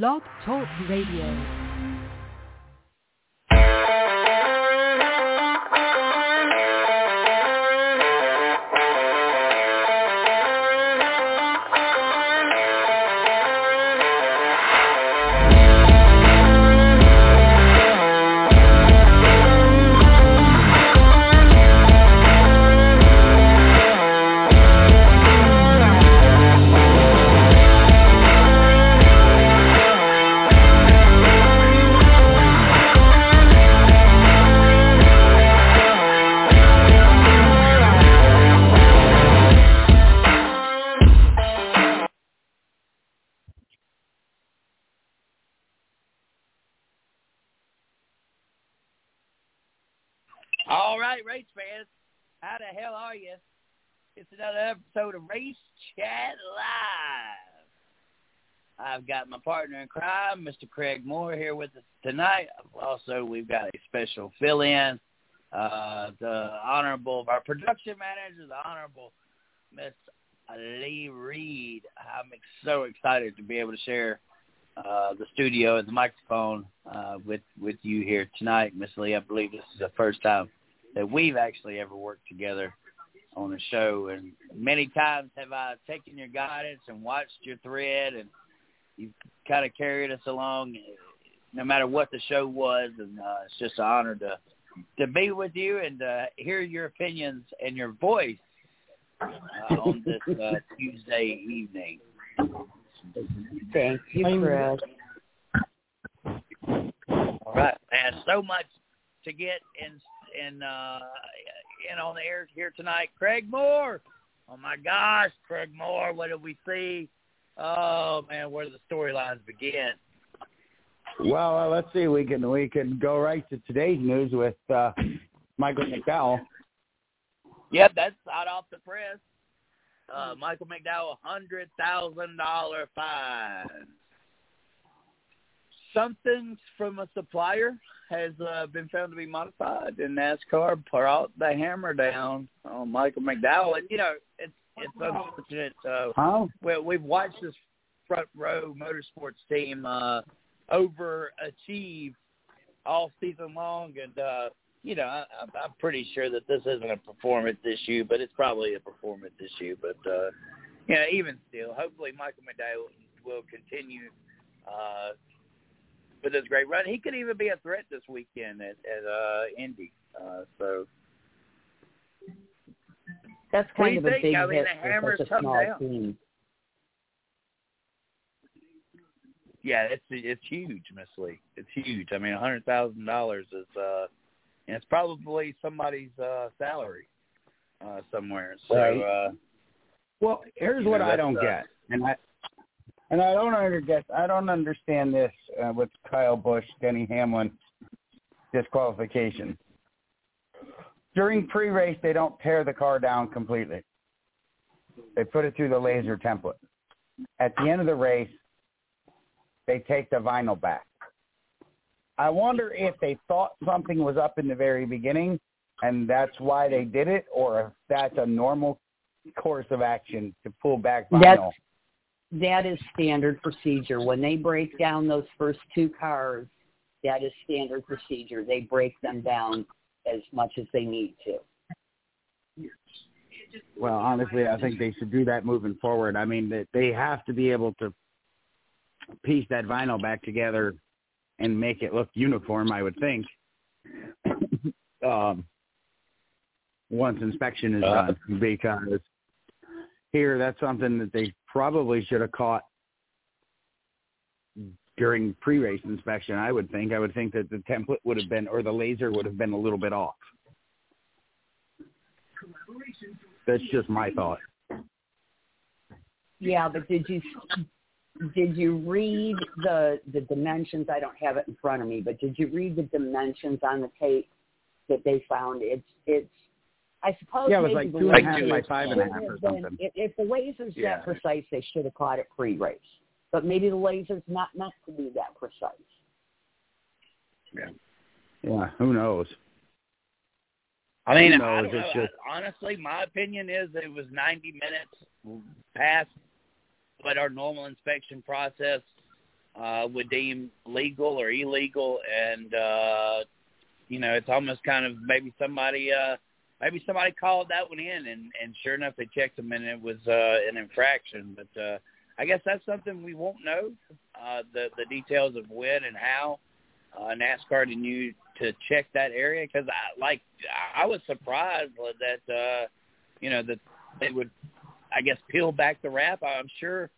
Blog Talk Radio. I've got my partner in crime, Mr. Craig Moore, here with us tonight. Also, we've got a special fill-in, uh, the honorable, our production manager, the honorable Miss Lee Reed. I'm so excited to be able to share uh, the studio and the microphone uh, with with you here tonight, Miss Lee. I believe this is the first time that we've actually ever worked together on a show, and many times have I taken your guidance and watched your thread, and you've kind of carried us along, no matter what the show was, and uh, it's just an honor to to be with you and uh, hear your opinions and your voice uh, on this uh, Tuesday evening. Thank you, Fred. All right, man. So much to get in in uh, in on the air here tonight. Craig Moore. Oh my gosh, Craig Moore. What did we see? Oh man, where do the storylines begin? Well, uh, let's see. We can we can go right to today's news with uh, Michael McDowell. Yep, that's hot off the press. Uh, Michael McDowell, hundred thousand dollar fine. Something from a supplier has uh, been found to be modified, and NASCAR brought the hammer down on Michael McDowell. And you know, it's unfortunate. Uh, Huh? well, we've watched this front row motorsports team uh, overachieve all season long, and uh, you know, I, I'm pretty sure that this isn't a performance issue, but it's probably a performance issue. But uh, you know, even still, hopefully Michael McDowell will continue uh, with his great run. He could even be a threat this weekend at, at uh, Indy. Uh, so That's What do kind you of a think? big I mean, hit the for hammer's such a come small down. team. yeah, it's it's huge, Miss Lee. It's huge. I mean, a hundred thousand dollars is uh, and it's probably somebody's uh, salary uh, somewhere. So Right. uh, Well, here's what know, I don't uh, get, and I and I don't understand. I don't understand this uh, with Kyle Busch, Denny Hamlin disqualification. During pre-race, they don't tear the car down completely. They put it through the laser template. At the end of the race, they take the vinyl back. I wonder if they thought something was up in the very beginning, and that's why they did it, or if that's a normal course of action to pull back vinyl. That's that is standard procedure. When they break down those first two cars, that is standard procedure. They break them down as much as they need to. Well, honestly, I think they should do that moving forward. I mean, they, they have to be able to piece that vinyl back together and make it look uniform. I would think. um, once inspection is Uh, done, because here that's something that they probably should have caught during pre-race inspection. I would think. I would think that the template would have been, or the laser would have been a little bit off. That's just my thought. Yeah, but did you did you read the the dimensions? I don't have it in front of me, but did you read the dimensions on the tape that they found? It's it's. I suppose Yeah, it was like two and a half by five and a half or been- something. If, if the laser's Yeah. that precise, they should have caught it pre-race. But maybe the laser's not meant to be that precise. Yeah, Yeah, who knows? I mean, Who I knows? don't know. Just- honestly, my opinion is that it was 90 minutes past what our normal inspection process uh, would deem legal or illegal, and uh, you know, it's almost kind of maybe somebody uh, maybe somebody called that one in, and and sure enough, they checked them, and it was uh, an infraction. But uh, I guess that's something we won't know uh, the the details of when and how uh, NASCAR knew to check that area because I like I was surprised that uh, you know that they would I guess peel back the wrap. I'm sure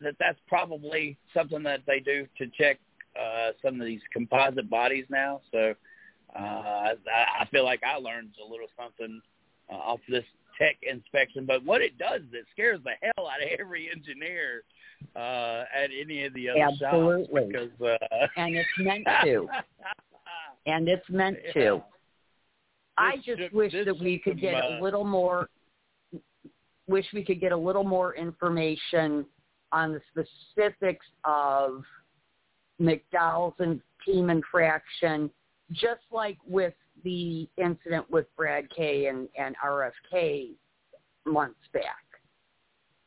that that's probably something that they do to check uh, some of these composite bodies now. So uh, I, I feel like I learned a little something uh, off this tech inspection. But what it does is it scares the hell out of every engineer uh, at any of the other Absolutely. shops because uh, and it's meant to. and it's meant Yeah. to. I just shook- wish that we could get a little more. Wish we could get a little more information on the specifics of McDowell's and team infraction, just like with the incident with Brad K and, and RFK months back.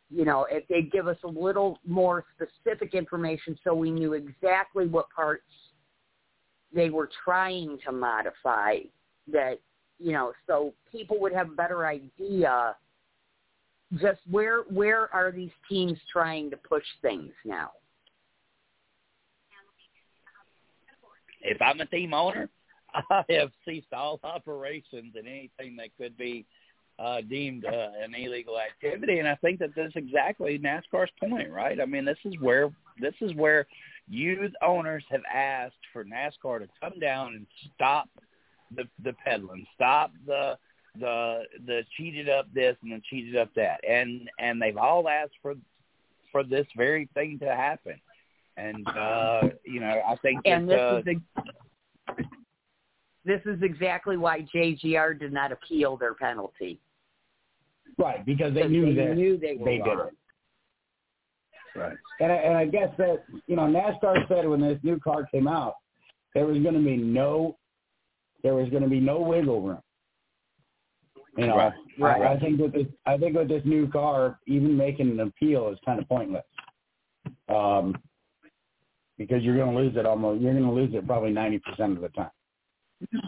You know, if they give us a little more specific information so we knew exactly what parts they were trying to modify that, you know, so people would have a better idea just where where are these teams trying to push things now? if I'm a team owner, I have ceased all operations and anything that could be uh, deemed uh, an illegal activity. And I think that that's exactly NASCAR's point, right? I mean, this is where this is where youth owners have asked for NASCAR to come down and stop the the peddling, stop the the the cheated up this and the cheated up that, and and they've all asked for for this very thing to happen. And uh, you know, I think And that, this uh, is this is exactly why JGR did not appeal their penalty. Right, because they knew they that knew they were they did wrong. it. Right. And I, and I guess that you know NASCAR said when this new car came out, there was going to be no, there was going to be no wiggle room. You know, Right, right. I, I think with this, I think with this new car, even making an appeal is kind of pointless. Um, because you're going to lose it almost, you're going to lose it probably ninety percent of the time.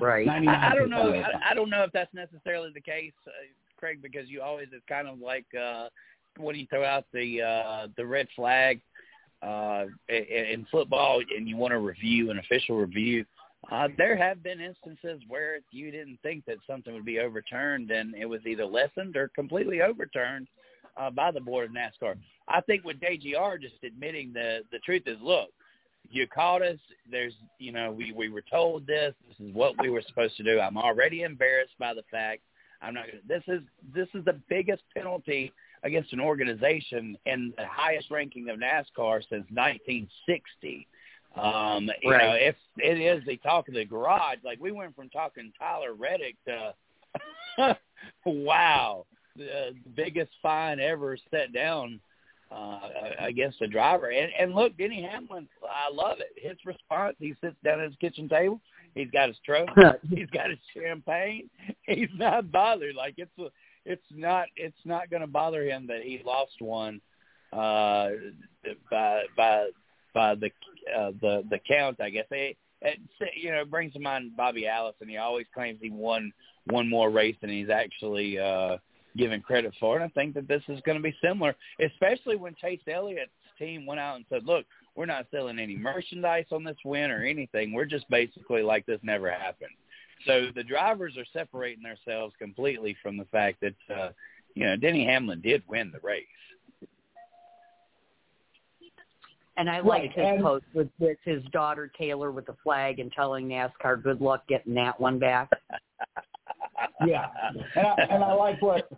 Right. I, I don't know. of the time. I, I don't know if that's necessarily the case, uh, Craig, because you always it's kind of like uh, when you throw out the uh, the red flag uh, in, in football, and you want to review an official review. Uh, there have been instances where you didn't think that something would be overturned, and it was either lessened or completely overturned uh, by the board of NASCAR. I think with JGR just admitting the the truth is, look, you caught us. There's, you know, we we were told this. This is what we were supposed to do. I'm already embarrassed by the fact. I'm not going to. This is this is the biggest penalty against an organization in the highest ranking of NASCAR since 1960. Um, you Right. know, if it is the talk of the garage, like we went from talking Tyler Reddick to, wow, the biggest fine ever set down uh, against a driver. And, and look, Denny Hamlin, I love it. His response, he sits down at his kitchen table. He's got his trophy. he's got his champagne. He's not bothered. Like it's a, it's not it's not going to bother him that he lost one uh, by by by the uh, the the count. I guess it, it you know it brings to mind Bobby Allison. He always claims he won one more race than he's actually uh, given credit for. And I think that this is going to be similar, especially when Chase Elliott's team went out and said, "Look, we're not selling any merchandise on this win or anything. We're just basically like this never happened." So the drivers are separating themselves completely from the fact that uh, you know Denny Hamlin did win the race. And I Right, his and- post with, with his daughter Taylor with the flag and telling NASCAR good luck getting that one back. yeah, and I, and I like what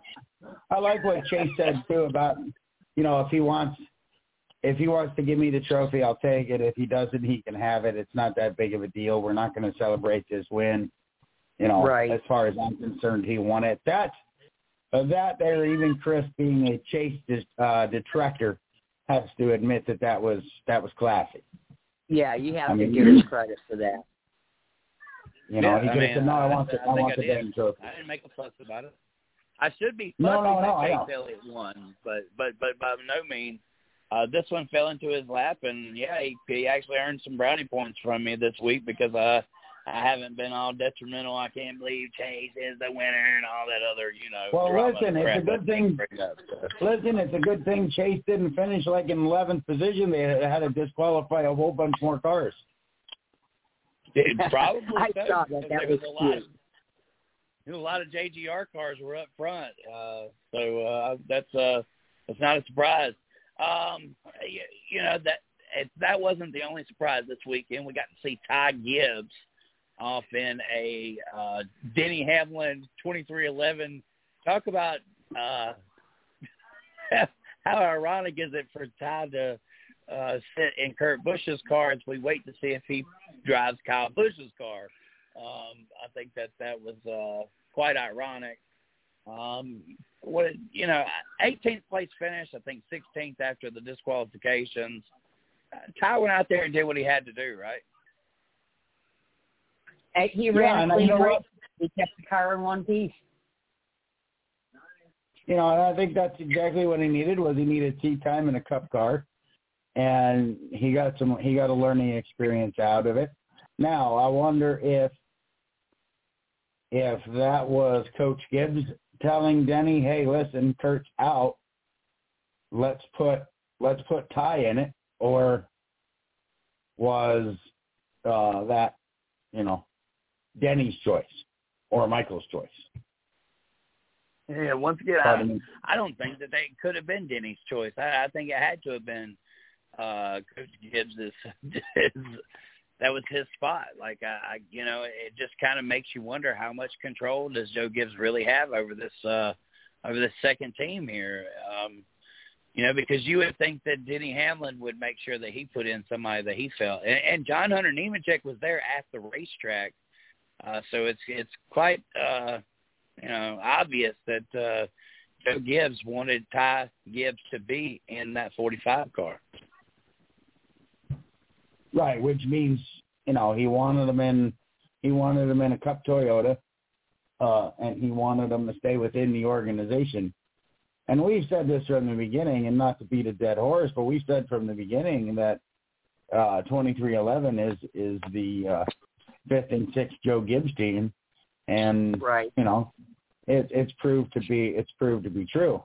I like what Chase said too about you know if he wants if he wants to give me the trophy, I'll take it. If he doesn't, he can have it. It's not that big of a deal. We're not going to celebrate this win. You know, Right. as far as I'm concerned, he won it. That uh, that there. Even Chris, being a Chase uh, detractor, has to admit that that was that was classy. Yeah, you have I mean, to give him credit for that. You know, Yeah, he I could have mean, said, "No, I I- want the I I want I the damn trophy." I didn't make a fuss about it. I should be No, fussing no, no, I that. Chase Elliott won, but but but by no means uh, this one fell into his lap, and yeah, he, he actually earned some brownie points from me this week because uh, I haven't been all detrimental. I can't believe Chase is the winner and all that other, you know. Well, listen, it's a good thing. Listen, it's a good thing Chase didn't finish like in 11th position. They had to disqualify a whole bunch more cars. It probably I so, saw that. That was, was a lot. Of, a lot of JGR cars were up front, uh, so uh, that's uh, that's not a surprise. Um, you, you know that it, that wasn't the only surprise this weekend. We got to see Ty Gibbs off in a uh, Denny Hamlin 23XI. Talk about uh, how ironic is it for Ty to uh, sit in Kurt Busch's car as we wait to see if he drives Kyle Busch's car. Um, I think that that was uh, quite ironic. Um, what you know, 18th place finish. I think 16th after the disqualifications. Uh, Ty went out there and did what he had to do, right? He ran yeah, clean race. He kept the car in one piece. You know, and I think that's exactly what he needed. Was he needed seat time in a Cup car, and he got some. He got a learning experience out of it. Now, I wonder if if that was Coach Gibbs telling Denny, "Hey, listen, Kurt's out. Let's put let's put Ty in it," or was uh, that you know Denny's choice or Michael's choice? Yeah, once again, I, I don't think that they could have been Denny's choice. I, I think it had to have been uh Coach Gibbs's. that was his spot. Like I, I you know, it just kind of makes you wonder how much control does Joe Gibbs really have over this uh over this second team here. Um you know, because you would think that Denny Hamlin would make sure that he put in somebody that he felt, and, and John Hunter Nemechek was there at the racetrack uh, so it's it's quite uh, you know obvious that uh, Joe Gibbs wanted Ty Gibbs to be in that 45 car. Right, which means you know he wanted him in he wanted him in a Cup Toyota, uh, and he wanted him to stay within the organization. And we've said this from the beginning, and not to beat a dead horse, but we've said from the beginning that uh, 23XI is is the uh, fifth and sixth Joe Gibbs team, and right. you know, it, it's proved to be it's proved to be true.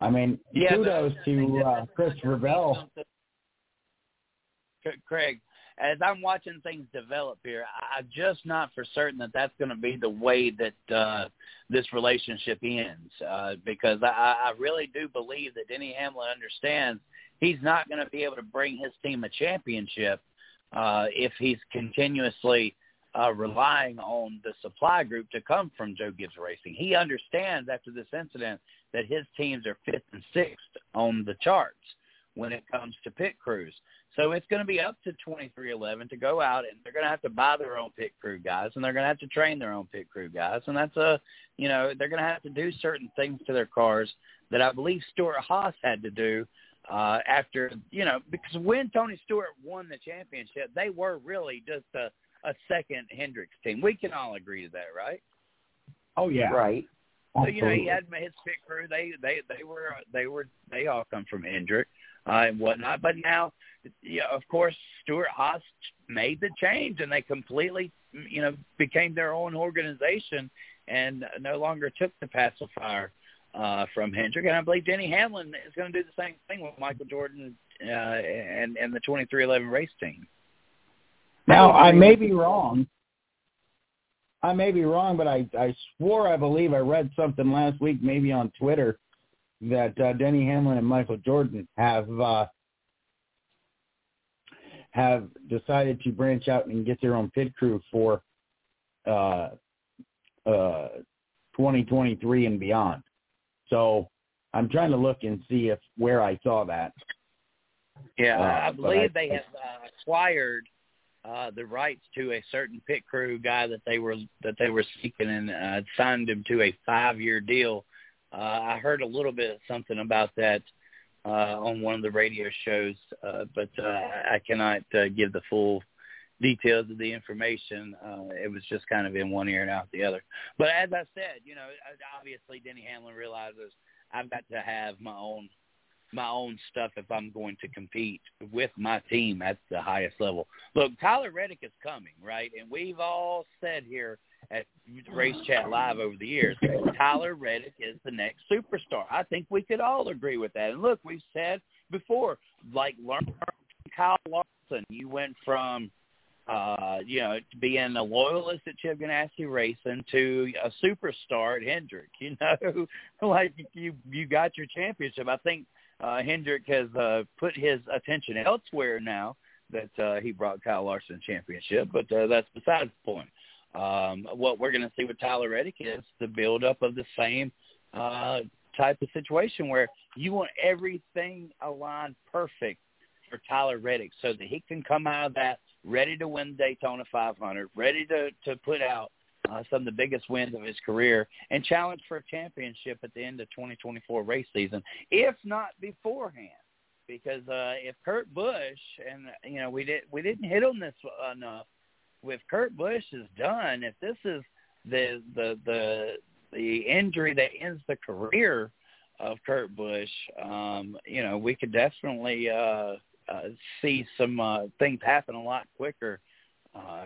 I mean, yeah, kudos to uh, Christopher Bell. Craig, as I'm watching things develop here, I'm just not for certain that that's going to be the way that uh, this relationship ends. Uh, because I, I really do believe that Denny Hamlin understands he's not going to be able to bring his team a championship uh, if he's continuously uh, relying on the supply group to come from Joe Gibbs Racing. He understands after this incident that his teams are fifth and sixth on the charts when it comes to pit crews. So it's going to be up to 23XI to go out and they're going to have to buy their own pit crew guys and they're going to have to train their own pit crew guys. And that's a, you know, they're going to have to do certain things to their cars that I believe Stewart-Haas had to do uh, after you know because when Tony Stewart won the championship, they were really just a, a second Hendricks team. We can all agree to that, right? Oh yeah, right. So you know he had his pit crew. They they they were they were they all come from Hendrick uh, and whatnot. But now, yeah, of course, Stewart-Haas made the change, and they completely you know became their own organization and no longer took the pacifier uh, from Hendrick, and I believe Denny Hamlin is going to do the same thing with Michael Jordan uh, and and the 23XI race team. Now I may be wrong. I may be wrong, but I I swore I believe I read something last week, maybe on Twitter, that uh, Denny Hamlin and Michael Jordan have uh, have decided to branch out and get their own pit crew for uh, uh, 2023 and beyond. So I'm trying to look and see if where I saw that. Yeah, uh, I believe I, they have uh, acquired uh, the rights to a certain pit crew guy that they were that they were seeking and uh, signed him to a five year deal. Uh, I heard a little bit of something about that uh, on one of the radio shows, uh, but uh, I cannot uh, give the full details of the information. Uh, it was just kind of in one ear and out the other. But as I said, you know, obviously Denny Hamlin realizes I've got to have my own my own stuff if I'm going to compete with my team at the highest level. Look, Tyler Reddick is coming, right? And we've all said here at Race Chat Live over the years, Tyler Reddick is the next superstar. I think we could all agree with that. And look, we've said before, like learn Kyle Larson. You went from uh, you know, being a loyalist at Chip Ganassi Racing to a superstar at Hendrick. You know, like you you got your championship. I think uh, Hendrick has uh, put his attention elsewhere now that uh, he brought Kyle Larson championship, but uh, that's besides the point. Um, what we're going to see with Tyler Reddick is the buildup of the same uh, type of situation where you want everything aligned perfect for Tyler Reddick so that he can come out of that ready to win Daytona 500, ready to to put out uh, some of the biggest wins of his career and challenge for a championship at the end of 2024 race season, if not beforehand. Because uh, if Kurt Busch and you know we did we didn't hit on this enough. With Kurt Busch is done, if this is the the the the injury that ends the career of Kurt Busch, um, you know, we could definitely uh, uh, see some uh, things happen a lot quicker uh,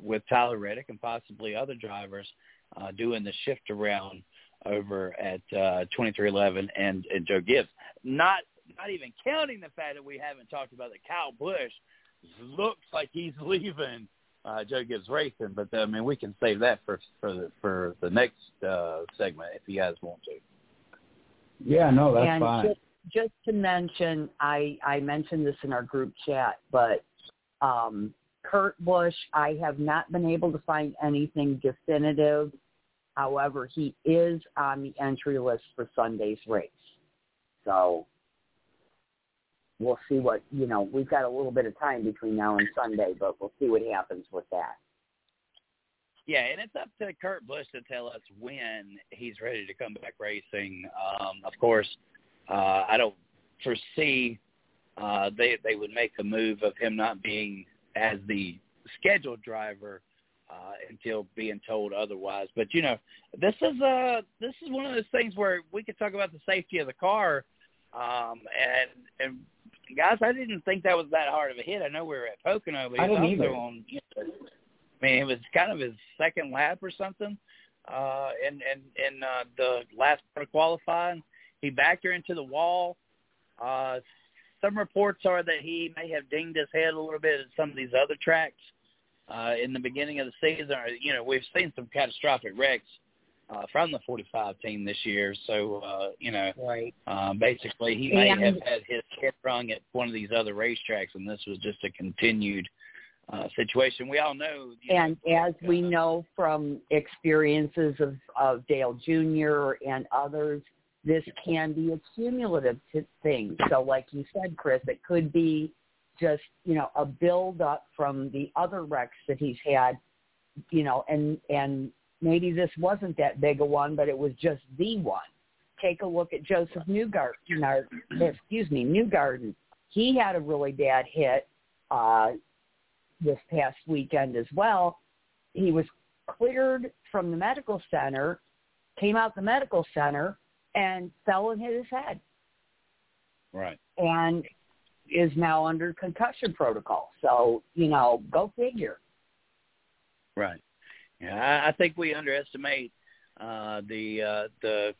with Tyler Reddick and possibly other drivers uh, doing the shift around over at uh, 23XI and, and Joe Gibbs. Not not even counting the fact that we haven't talked about that Kyle Busch looks like he's leaving uh, Joe Gibbs Racing, but I mean we can save that for for the, for the next uh, segment if you guys want to. Yeah, no, that's and fine. Just, just to mention, I I mentioned this in our group chat, but um, Kurt Busch, I have not been able to find anything definitive. However, he is on the entry list for Sunday's race. So we'll see what, you know, we've got a little bit of time between now and Sunday, but we'll see what happens with that. Yeah, and it's up to Kurt Busch to tell us when he's ready to come back racing. Um, of course, uh, I don't foresee uh, they they would make a move of him not being as the scheduled driver uh, until being told otherwise. But you know, this is uh this is one of those things where we could talk about the safety of the car, um, and and guys, I didn't think that was that hard of a hit. I know we were at Pocono, but he was also either. on. You know, I mean, it was kind of his second lap or something, uh, in in in uh, the last part of qualifying. He backed her into the wall. Uh, some reports are that he may have dinged his head a little bit at some of these other tracks uh, in the beginning of the season. Or, you know, we've seen some catastrophic wrecks uh, from the 45 team this year. So, uh, you know, Right. uh, basically he may And- have had his head rung at one of these other racetracks, and this was just a continued uh, situation. We all know. And know, as we uh, know from experiences of, of Dale Jr. and others, this can be a cumulative thing. So like you said, Chris, it could be just, you know, a build up from the other wrecks that he's had, you know, and, and maybe this wasn't that big a one, but it was just the one. Take a look at Josef Newgarden, or, excuse me, Newgarden. He had a really bad hit, uh, this past weekend as well. He was cleared from the medical center, came out the medical center, and fell and hit his head, Right. and is now under concussion protocol. So you know, go figure. Right. Yeah, I, I think we underestimate uh, the uh, the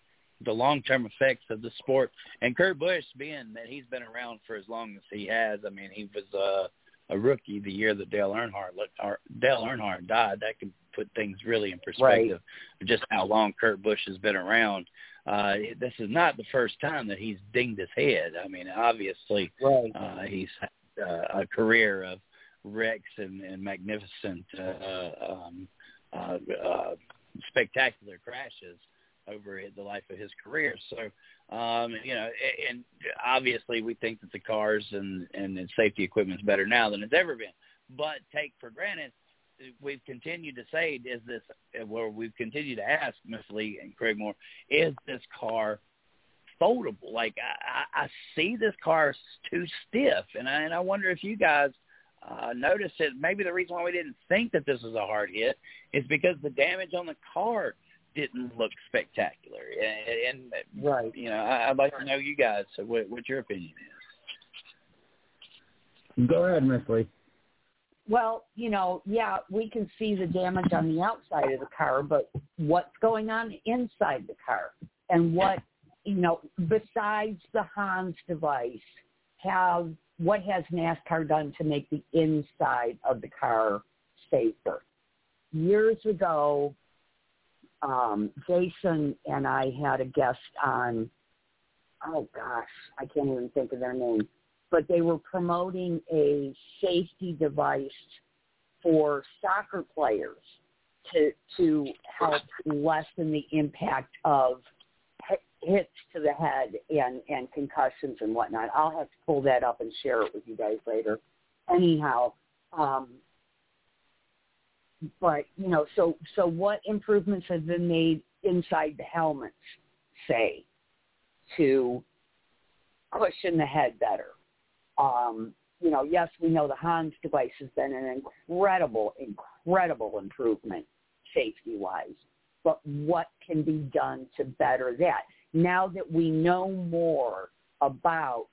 the long term effects of the sport. And Kurt Busch, being that he's been around for as long as he has, I mean, he was uh, a rookie the year that Dale Earnhardt or Dale Earnhardt died. That can put things really in perspective of just how long Kurt Busch has been around. Uh, this is not the first time that he's dinged his head. I mean, obviously, Right. uh, he's had uh, a career of wrecks and, and magnificent, uh, um, uh, uh, spectacular crashes over the life of his career. So, um, you know, and obviously we think that the cars and, and, and safety equipment is better now than it's ever been. But take for granted, we've continued to say, is this, well, we've continued to ask Miss Lee and Craig Moore, is this car foldable? Like I, I I see this car is too stiff, and I, and I wonder if you guys uh, noticed it. Maybe the reason why we didn't think that this was a hard hit is because the damage on the car didn't look spectacular. And, and right, you know, I, I'd like to know you guys so what, what your opinion is. Go ahead, Miss Lee. Well, you know, yeah, we can see the damage on the outside of the car, but what's going on inside the car and what, you know, besides the HANS device, have what has NASCAR done to make the inside of the car safer? Years ago, um, Jason and I had a guest on, oh gosh, I can't even think of their name, but they were promoting a safety device for soccer players to to help lessen the impact of hits to the head and and concussions and whatnot. I'll have to pull that up and share it with you guys later. Anyhow, um, but you know, so so what improvements have been made inside the helmets, say, to cushion the head better? Um, you know, yes, we know the HANS device has been an incredible, incredible improvement safety-wise. But what can be done to better that? Now that we know more about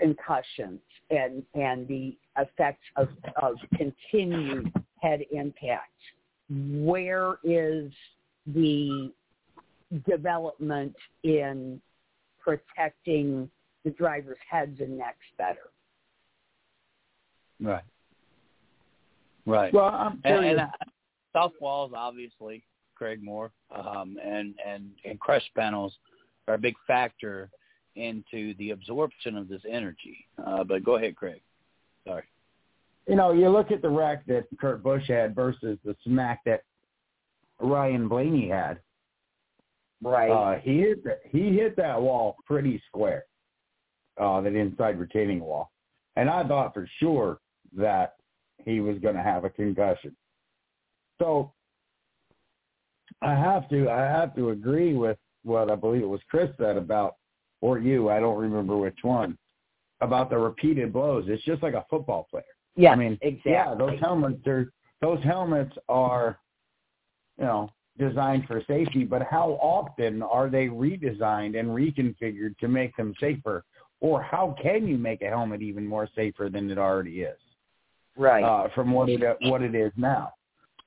concussions and and the effects of, of continued head impact, where is the development in protecting the driver's heads and necks better. Right. Right. Well, I'm curious. And, and uh, soft walls, obviously, Craig Moore, um, and and and crush panels are a big factor into the absorption of this energy. Uh, but go ahead, Craig. Sorry. You know, you look at the wreck that Kurt Busch had versus the smack that Ryan Blaney had. Right. Uh, he hit the, he hit that wall pretty square uh, that inside retaining wall. And I thought for sure that he was going to have a concussion. So I have to I have to agree with what I believe it was Chris said about or you, I don't remember which one, about the repeated blows. It's just like a football player. Yeah, I mean, exactly. Yeah, those helmets are those helmets are, you know, designed for safety, but how often are they redesigned and reconfigured to make them safer or how can you make a helmet even more safer than it already is? Right. Uh, from what it what it is now.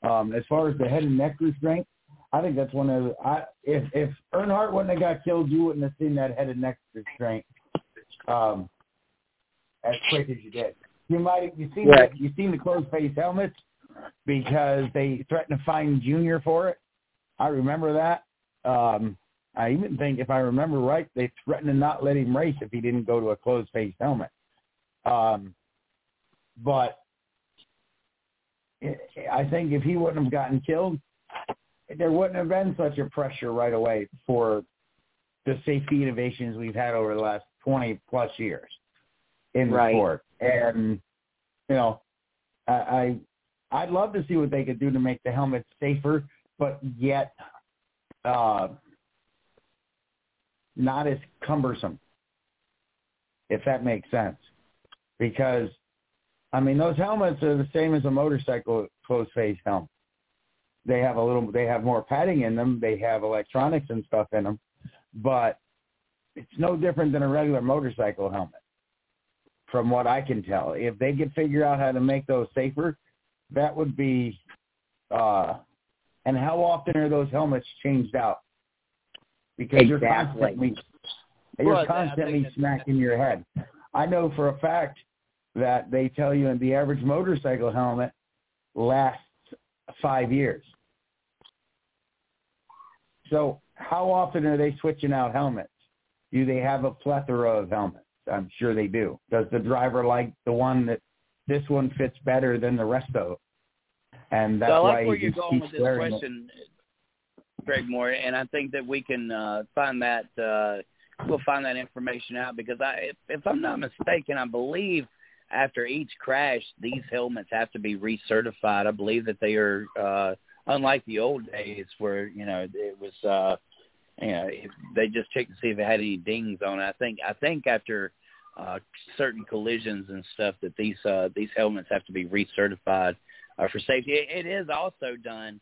Um, as far as the head and neck restraint, I think that's one of the, I if if Earnhardt wouldn't have got killed, you wouldn't have seen that head and neck restraint um, as quick as you did. You might you seen right. the, you seen the closed face helmets because they threatened to fine Junior for it. I remember that. Um, I even think, if I remember right, they threatened to not let him race if he didn't go to a closed face helmet. Um, but I think if he wouldn't have gotten killed, there wouldn't have been such a pressure right away for the safety innovations we've had over the last 20 plus years in the right. sport. And, you know, I, I, I'd love to see what they could do to make the helmets safer, but yet, uh, not as cumbersome, if that makes sense. Because, I mean, those helmets are the same as a motorcycle closed face helmet. They have a little, they have more padding in them. They have electronics and stuff in them, but it's no different than a regular motorcycle helmet, from what I can tell. If they could figure out how to make those safer, that would be. Uh, and how often are those helmets changed out? Because exactly. you're constantly you're well, constantly smacking your head. I know for a fact that they tell you the average motorcycle helmet lasts five years. So how often are they switching out helmets? Do they have a plethora of helmets? I'm sure they do. Does the driver like the one that this one fits better than the rest of them? And that's so I like why where you're going with this question. It. Craig Moore, and I think that we can uh, find that uh, we'll find that information out because I, if, if I'm not mistaken, I believe after each crash, these helmets have to be recertified. I believe that they are uh, unlike the old days where you know it was uh, you know they just checked to see if it had any dings on it. I think I think after uh, certain collisions and stuff that these uh, these helmets have to be recertified uh, for safety. It, it is also done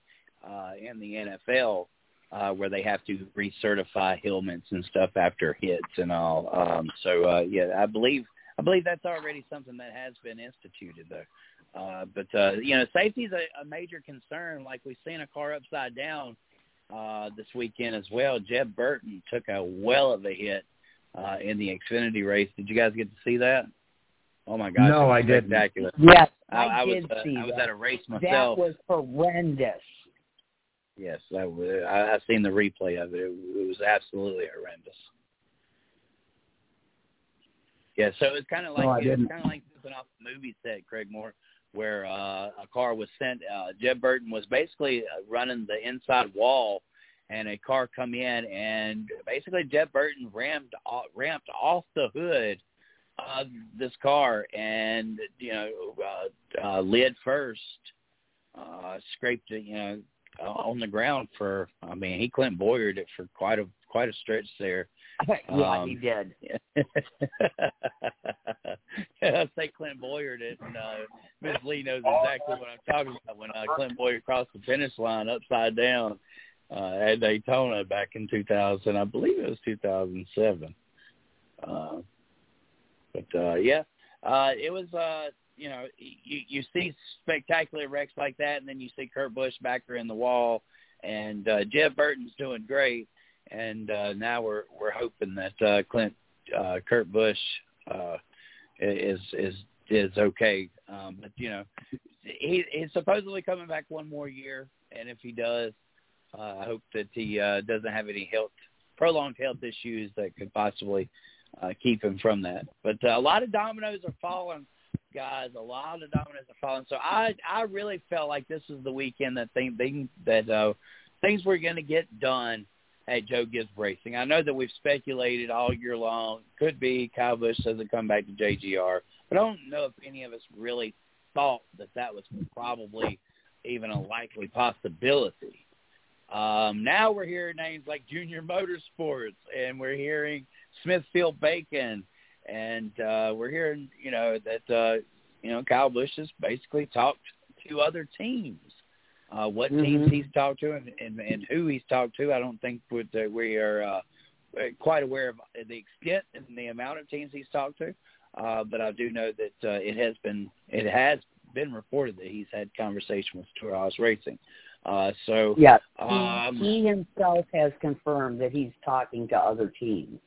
uh, in the NFL uh, where they have to recertify helmets and stuff after hits and all. Um, so uh, yeah, I believe I believe that's already something that has been instituted though. Uh, but uh, you know, safety is a, a major concern. Like we've seen a car upside down uh, this weekend as well. Jeb Burton took a well of a hit uh, in the Xfinity race. Did you guys get to see that? Oh my God! No, I didn't. Spectacular. Yes, I, I, I was did uh, see I was that. at a race myself. that was horrendous. Yes, that was, I, I seen the replay of it. it. It was absolutely horrendous. Yeah, so it's kind of like No, I it's kind of like something off the movie set, Craig Moore, where uh, a car was sent. Uh, Jeb Burton was basically uh, running the inside wall, and a car come in, and basically Jeb Burton rammed off, ramped off the hood of this car, and you know, uh, uh, lid first, uh, scraped you know, on the ground for. I mean, he Clint Bowyered it for quite a quite a stretch there. yeah, Um, he did. I say Clint Bowyered it, and uh, Miss Lee knows exactly what I'm talking about. When uh, Clint Bowyer crossed the finish line upside down uh, at Daytona back in 2000, I believe it was 2007. Uh, but uh, yeah, uh, it was. Uh, you know, you you see spectacular wrecks like that, and then you see Kurt Busch back there in the wall, and uh, Jeb Burton's doing great, and uh, now we're we're hoping that uh, Clint uh, Kurt Busch uh, is is is okay. Um, but you know, he he's supposedly coming back one more year, and if he does, uh, I hope that he uh, doesn't have any health prolonged health issues that could possibly uh, keep him from that. But uh, a lot of dominoes are falling, guys. A lot of dominoes are falling. So I I really felt like this is the weekend that thing, thing that uh, things were going to get done at Joe Gibbs Racing. I know that we've speculated all year long. Could be Kyle Busch doesn't come back to JGR, but I don't know if any of us really thought that that was probably even a likely possibility. Um, now we're hearing names like Junior Motorsports, and we're hearing Smithfield Bacon, and uh, we're hearing, you know, that uh, you know Kyle Busch has basically talked to other teams. Uh, what teams Mhm. he's talked to and, and, and who he's talked to, I don't think would, uh, we are uh, quite aware of the extent and the amount of teams he's talked to. Uh, but I do know that uh, it has been it has been reported that he's had conversation with Haas Racing. Uh, so Yes, he, Um, he himself has confirmed that he's talking to other teams.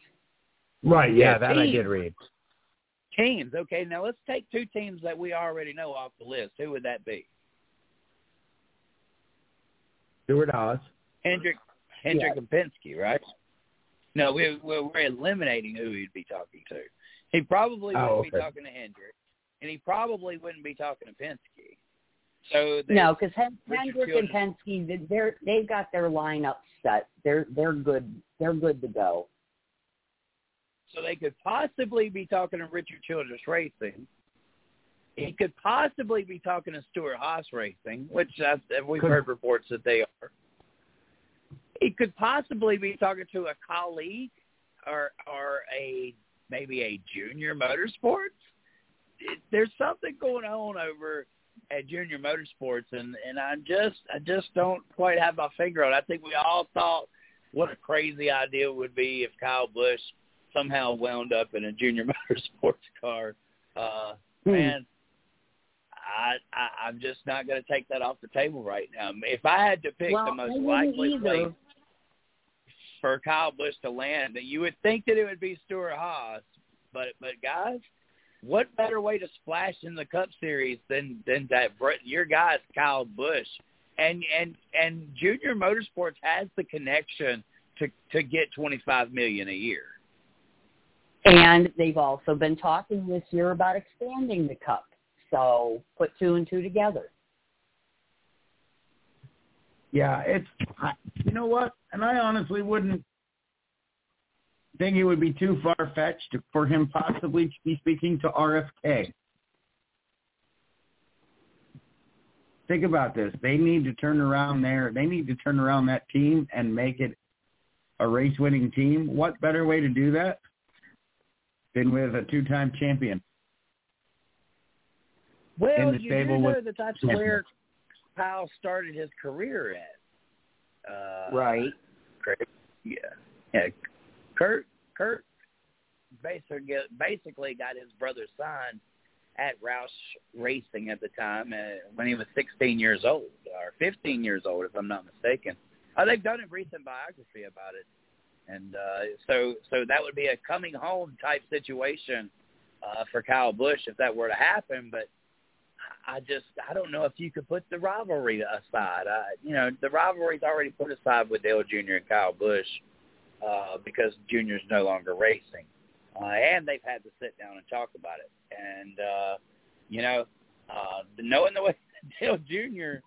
Right. Yeah, Yeah, that I team. did read. teams, okay. Now let's take two teams that we already know off the list. Who would that be? Stewart-Haas. Hendrick, Hendrick and Penske, right? No, we, we're, we're eliminating who he'd be talking to. He probably oh, wouldn't Oh, be talking to Hendrick, and he probably wouldn't be talking to Penske. So No, because Richard Hendrick and Penske, they're they've got their lineup set. They're they're good. They're good to go. So they could possibly be talking to Richard Childress Racing. He could possibly be talking to Stewart-Haas Racing, which uh, we've heard reports that they are. He could possibly be talking to a Kaulig or or a maybe a junior motorsports. There's something going on over at Junior Motorsports, and and I just I just don't quite have my finger on. it. I think we all thought what a crazy idea it would be if Kyle Busch somehow wound up in a Junior Motorsports car. Uh, Hmm. man, I, I I'm just not going to take that off the table right now. If I had to pick well, the most likely either. place for Kyle Busch to land, you would think that it would be Stewart-Haas, but but guys, what better way to splash in the Cup Series than than that your guy's Kyle Busch, and and and Junior Motorsports has the connection to to get twenty five million a year. And they've also been talking this year about expanding the cup. So put two and two together. Yeah, it's you know what, and I honestly wouldn't think it would be too far fetched for him possibly to be speaking to RFK. Think about this. They need to turn around there. They need to turn around that team and make it a race-winning team. What better way to do that than with a two-time champion? Well, In the you stable do know with- that that's where Kyle started his career at. Uh, Right. Craig. Yeah, yeah. Kurt, Kurt, basically basically got his brother signed at Roush Racing at the time uh, when he was 16 years old or 15 years old, if I'm not mistaken. Uh, they've done a recent biography about it, and uh, so so that would be a coming home type situation uh, for Kyle Busch if that were to happen. But I just I don't know if you could put the rivalry aside. I, you know, the rivalry's already put aside with Dale Jr. and Kyle Busch uh, because Junior's no longer racing, uh, and they've had to sit down and talk about it. And uh, you know, uh, knowing the way Dale Jr.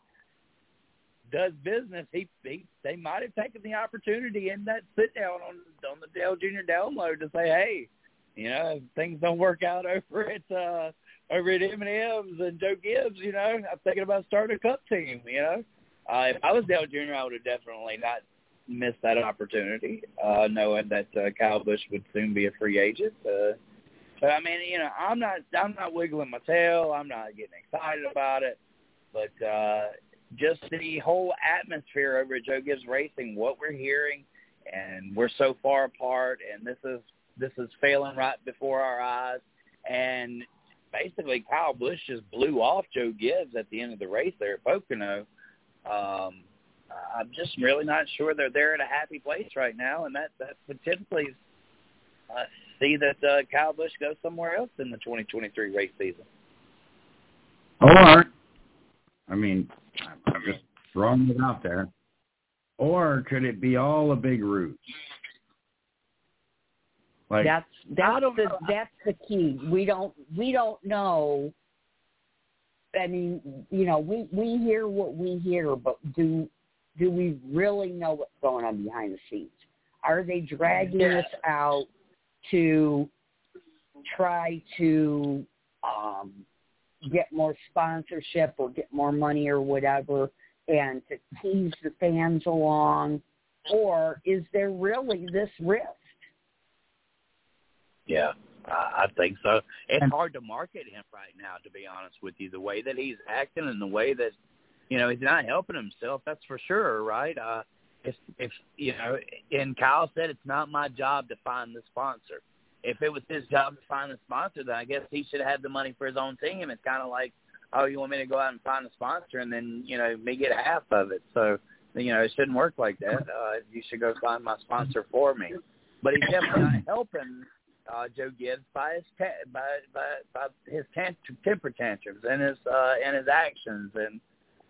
does business, he, he they might have taken the opportunity in that sit down on on the Dale Jr. download to say, hey, you know, if things don't work out over at uh, over at M&M's and Joe Gibbs, you know, I'm thinking about starting a cup team. You know, uh, if I was Dale Jr., I would have definitely not missed that opportunity, uh, knowing that uh, Kyle Busch would soon be a free agent. Uh, but I mean, you know, I'm not I'm not wiggling my tail. I'm not getting excited about it. But uh, just the whole atmosphere over at Joe Gibbs Racing, what we're hearing, and we're so far apart, and this is this is failing right before our eyes. And basically, Kyle Busch just blew off Joe Gibbs at the end of the race there at Pocono. Um, I'm just really not sure they're there at a happy place right now, and that that would uh, see that uh, Kyle Busch goes somewhere else in the 2023 race season. Or, I mean, I'm just throwing it out there. Or could it be all a big ruse? Like that's that's the know. that's the key. We don't we don't know. I mean, you know, we we hear what we hear, but do do we really know what's going on behind the scenes? Are they dragging yeah. us out to try to um, get more sponsorship or get more money or whatever and to tease the fans along? Or is there really this risk? Yeah, I think so. It's hard to market him right now, to be honest with you. The way that he's acting and the way that, you know, he's not helping himself. That's for sure, right? Uh, if if you know, and Kyle said it's not my job to find the sponsor. If it was his job to find the sponsor, then I guess he should have the money for his own team. It's kind of like, oh, you want me to go out and find a sponsor, and then you know me get half of it. So you know it shouldn't work like that. Uh, you should go find my sponsor for me. But he's definitely not helping uh, Joe Gibbs by his ta- by, by by his tant- temper tantrums and his uh, and his actions, and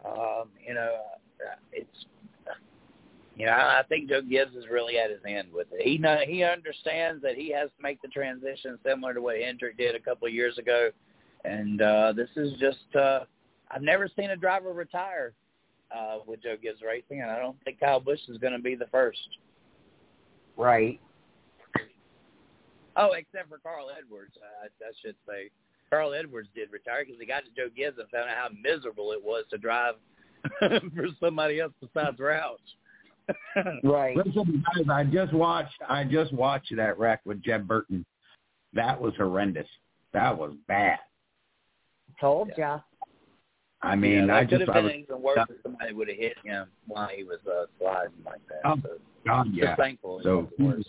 um, you know uh, it's you know, I think Joe Gibbs is really at his end with it. He know, he understands that he has to make the transition similar to what Hendrick did a couple of years ago, and uh, this is just uh, I've never seen a driver retire uh, with Joe Gibbs Racing, and I don't think Kyle Busch is going to be the first. Right. Oh, except for Carl Edwards, I, I should say. Carl Edwards did retire because he got to Joe Gibbs and found out how miserable it was to drive for somebody else besides Roush. Right. Listen, guys, I just watched. I just watched that wreck with Jeb Burton. That was horrendous. That was bad. Told ya. I mean, yeah, I just. Could have been was, even worse if somebody would have hit him while he was uh, sliding like that. Oh, so, God, yeah. thankful. So kudos,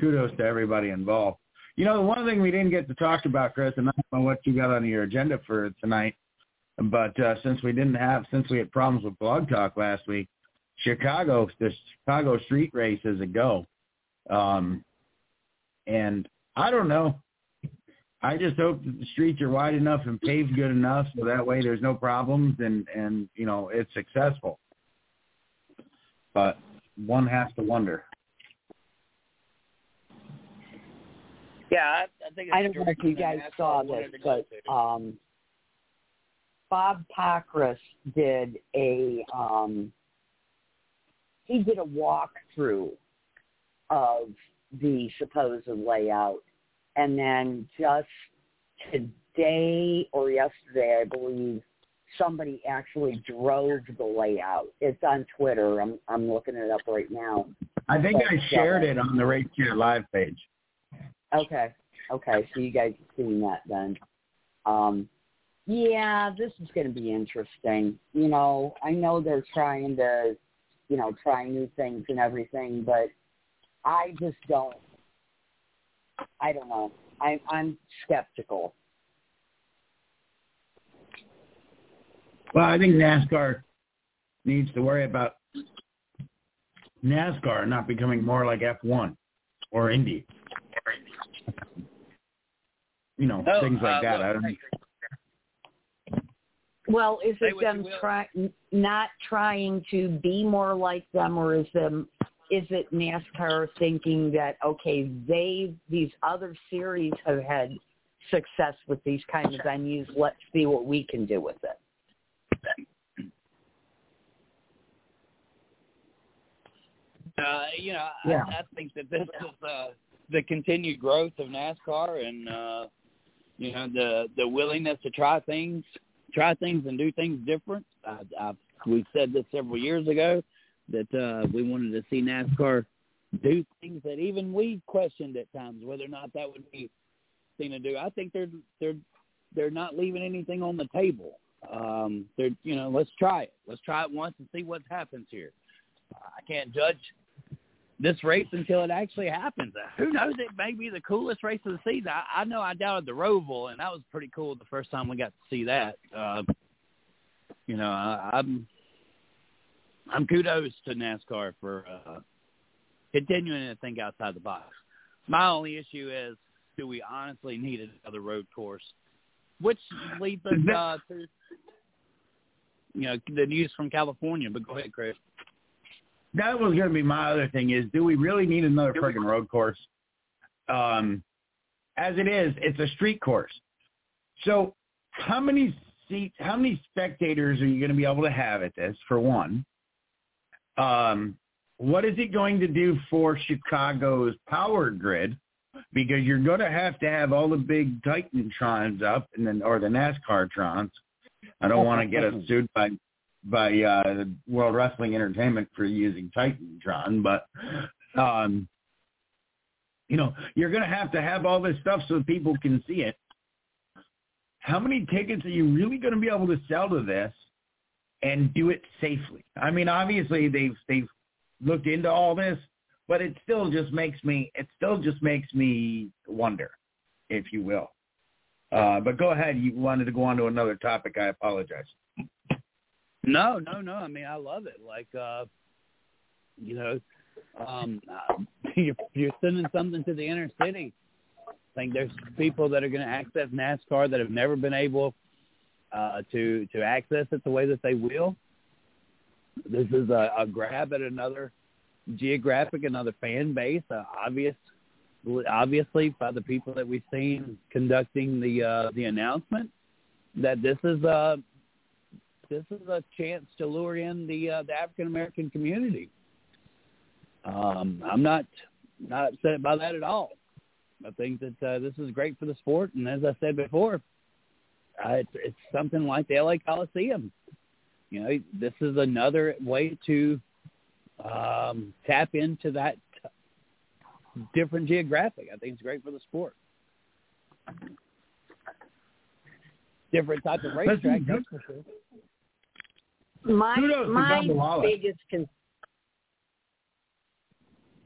kudos to everybody involved. You know, the one thing we didn't get to talk about, Chris, and I don't know what you got on your agenda for tonight, but uh, since we didn't have, since we had problems with Blog Talk last week, Chicago, the Chicago street race is a go. Um, and I don't know. I just hope that the streets are wide enough and paved good enough so that way there's no problems and, and you know, it's successful. But one has to wonder. Yeah, I, I think. I don't know if you guys saw this, but um, Bob Pockrass did a um, he did a walkthrough of the supposed layout, and then just today or yesterday, I believe, somebody actually drove the layout. It's on Twitter. I'm I'm looking it up right now. I think but, I shared uh, it on the Race Chat Live page. Okay. Okay. So you guys have seen that then. Um, yeah, this is going to be interesting. You know, I know they're trying to you know, trying new things and everything, but I just don't. I don't know. I'm I'm skeptical. Well, I think NASCAR needs to worry about NASCAR not becoming more like F1 or Indy. You know, No, things like uh, that. look, I don't hey, Well, is Say it them try, not trying to be more like them, or is them is it NASCAR thinking that okay, they these other series have had success with these kind of venues. Let's see what we can do with it. Uh, you know, Yeah. I, I think that this is uh, the continued growth of NASCAR, and uh, you know the the willingness to try things, try things, and do things different. I, I, we said this several years ago that uh, we wanted to see NASCAR do things that even we questioned at times whether or not that would be thing to do. I think they're they're they're not leaving anything on the table. Um, they're you know let's try it. Let's try it once and see what happens here. I can't judge this race until it actually happens. Who knows? It may be the coolest race of the season. I, I know I doubted the Roval, and that was pretty cool the first time we got to see that. Uh, you know, I, I'm I'm kudos to NASCAR for uh, continuing to think outside the box. My only issue is, do we honestly need another road course? Which leads us uh, to you know the news from California. But go ahead, Chris. That was going to be my other thing is do we really need another friggin' road course? Um as it is it's a street course. So how many seats how many spectators are you going to be able to have at this for one? Um what is it going to do for chicago's power grid? Because you're going to have to have all the big titantrons up and then or the nascar trons. I don't want to get us sued by by uh, World Wrestling Entertainment for using Titantron, but um, you know you're going to have to have all this stuff so people can see it. How many tickets are you really going to be able to sell to this and do it safely? I mean, obviously they've they've looked into all this, but it still just makes me it still just makes me wonder, if you will. Uh, but go ahead. You wanted to go on to another topic. I apologize. No, no, no. I mean, I love it. Like, uh, you know, um, uh, you're, you're sending something to the inner city. I think there's people that are going to access NASCAR that have never been able uh, to to access it the way that they will. This is a, a grab at another geographic, another fan base. Uh, obvious, obviously, by the people that we've seen conducting the uh, the announcement, that this is a this is a chance to lure in the uh, the African American community. Um, I'm not not upset by that at all. I think that uh, this is great for the sport, and as I said before, uh, it's, it's something like the LA Coliseum. You know, this is another way to um, tap into that different geographic. I think it's great for the sport. Different type of racetrack, that's for sure. My my biggest con-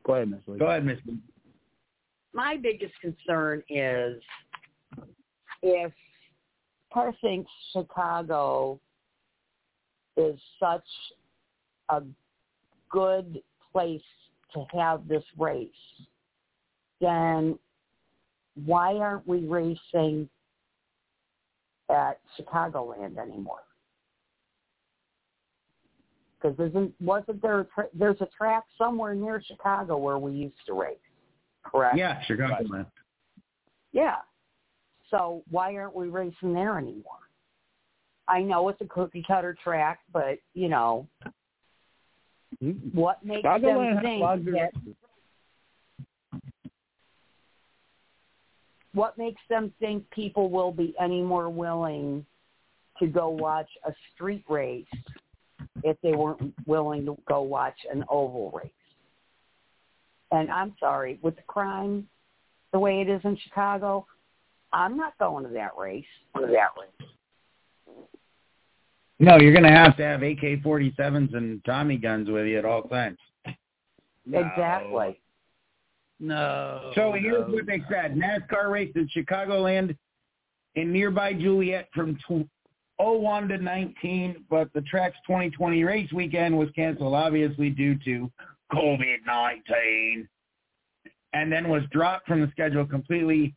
Go ahead, Miss Go ahead, Miss. my biggest concern is if Par thinks Chicago is such a good place to have this race, then why aren't we racing at Chicagoland anymore? Because isn't wasn't there a tra- there's a track somewhere near Chicago where we used to race, correct? Yeah, Chicago man. Yeah. So why aren't we racing there anymore? I know it's a cookie cutter track, but you know mm-hmm. what makes them has a think that what makes them think people will be any more willing to go watch a street race if they weren't willing to go watch an oval race? And I'm sorry, with the crime the way it is in Chicago, I'm not going to that race. To that race. No, you're going to have to have AK-47s and Tommy guns with you at all times. No. Exactly. No. So here's no. what they said. NASCAR race in Chicagoland in nearby Joliet from tw- 01 to 19, but the track's 2020 race weekend was canceled, obviously due to COVID-19, and then was dropped from the schedule completely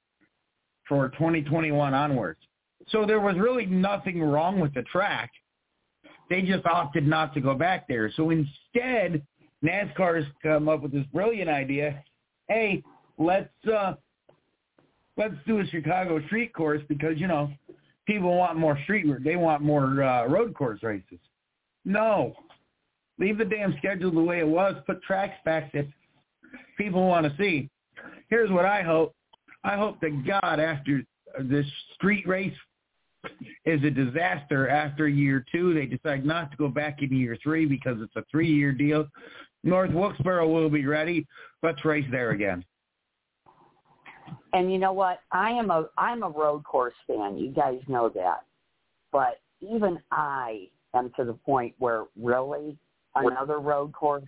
for 2021 onwards. So there was really nothing wrong with the track. They just opted not to go back there. So instead, NASCAR's come up with this brilliant idea. Hey, let's uh, let's do a Chicago street course because you know people want more street. They want more uh, road course races. No, leave the damn schedule the way it was. Put tracks back that people want to see. Here's what I hope. I hope that God, after this street race is a disaster after year two. They decide not to go back in year three because it's a three-year deal. North Wilkesboro will be ready. Let's race there again. And you know what? I am a I'm a road course fan. You guys know that. But even I am to the point where really another road course.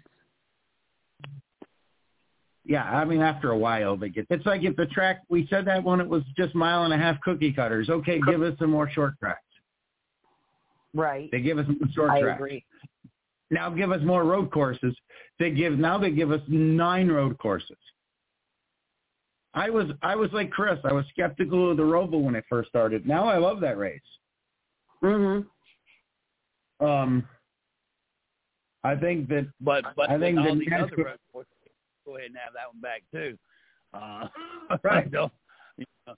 Yeah, I mean, after a while, they get. It's like if the track we said that when it was just mile and a half cookie cutters. Okay, give us some more short tracks. Right. They give us some short tracks. I tracks. agree. Now give us more road courses. They give now they give us nine road courses. I was I was like Chris. I was skeptical of the Roval when it first started. Now I love that race. Mhm. Um, I think that But but I think with all the other road courses, go ahead and have that one back too. Uh, Right. don't- you know,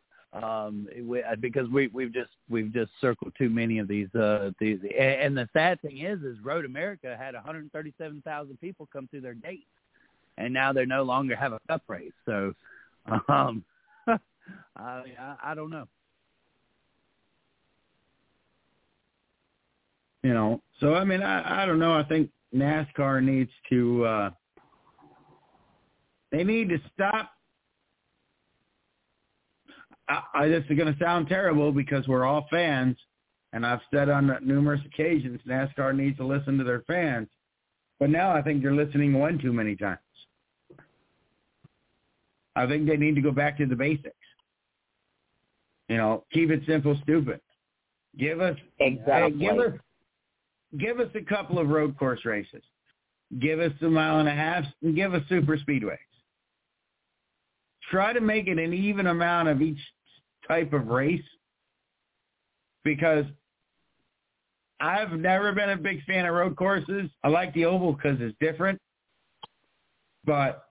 um, we, uh, because we we've just we've just circled too many of these uh these and, and the sad thing is is Road America had 137,000 people come through their gates, and now they no longer have a cup race. So, um, I, I I don't know. you know. So I mean, I I don't know. I think NASCAR needs to. uh They need to stop. I, I, this is going to sound terrible because we're all fans, and I've said on numerous occasions NASCAR needs to listen to their fans, but now I think they're listening one too many times. I think they need to go back to the basics. You know, keep it simple, stupid. Give us Exactly. Give us give us a couple of road course races. Give us a mile and a half and give us super speedways. Try to make it an even amount of each type of race because I've never been a big fan of road courses. I like the oval because it's different. But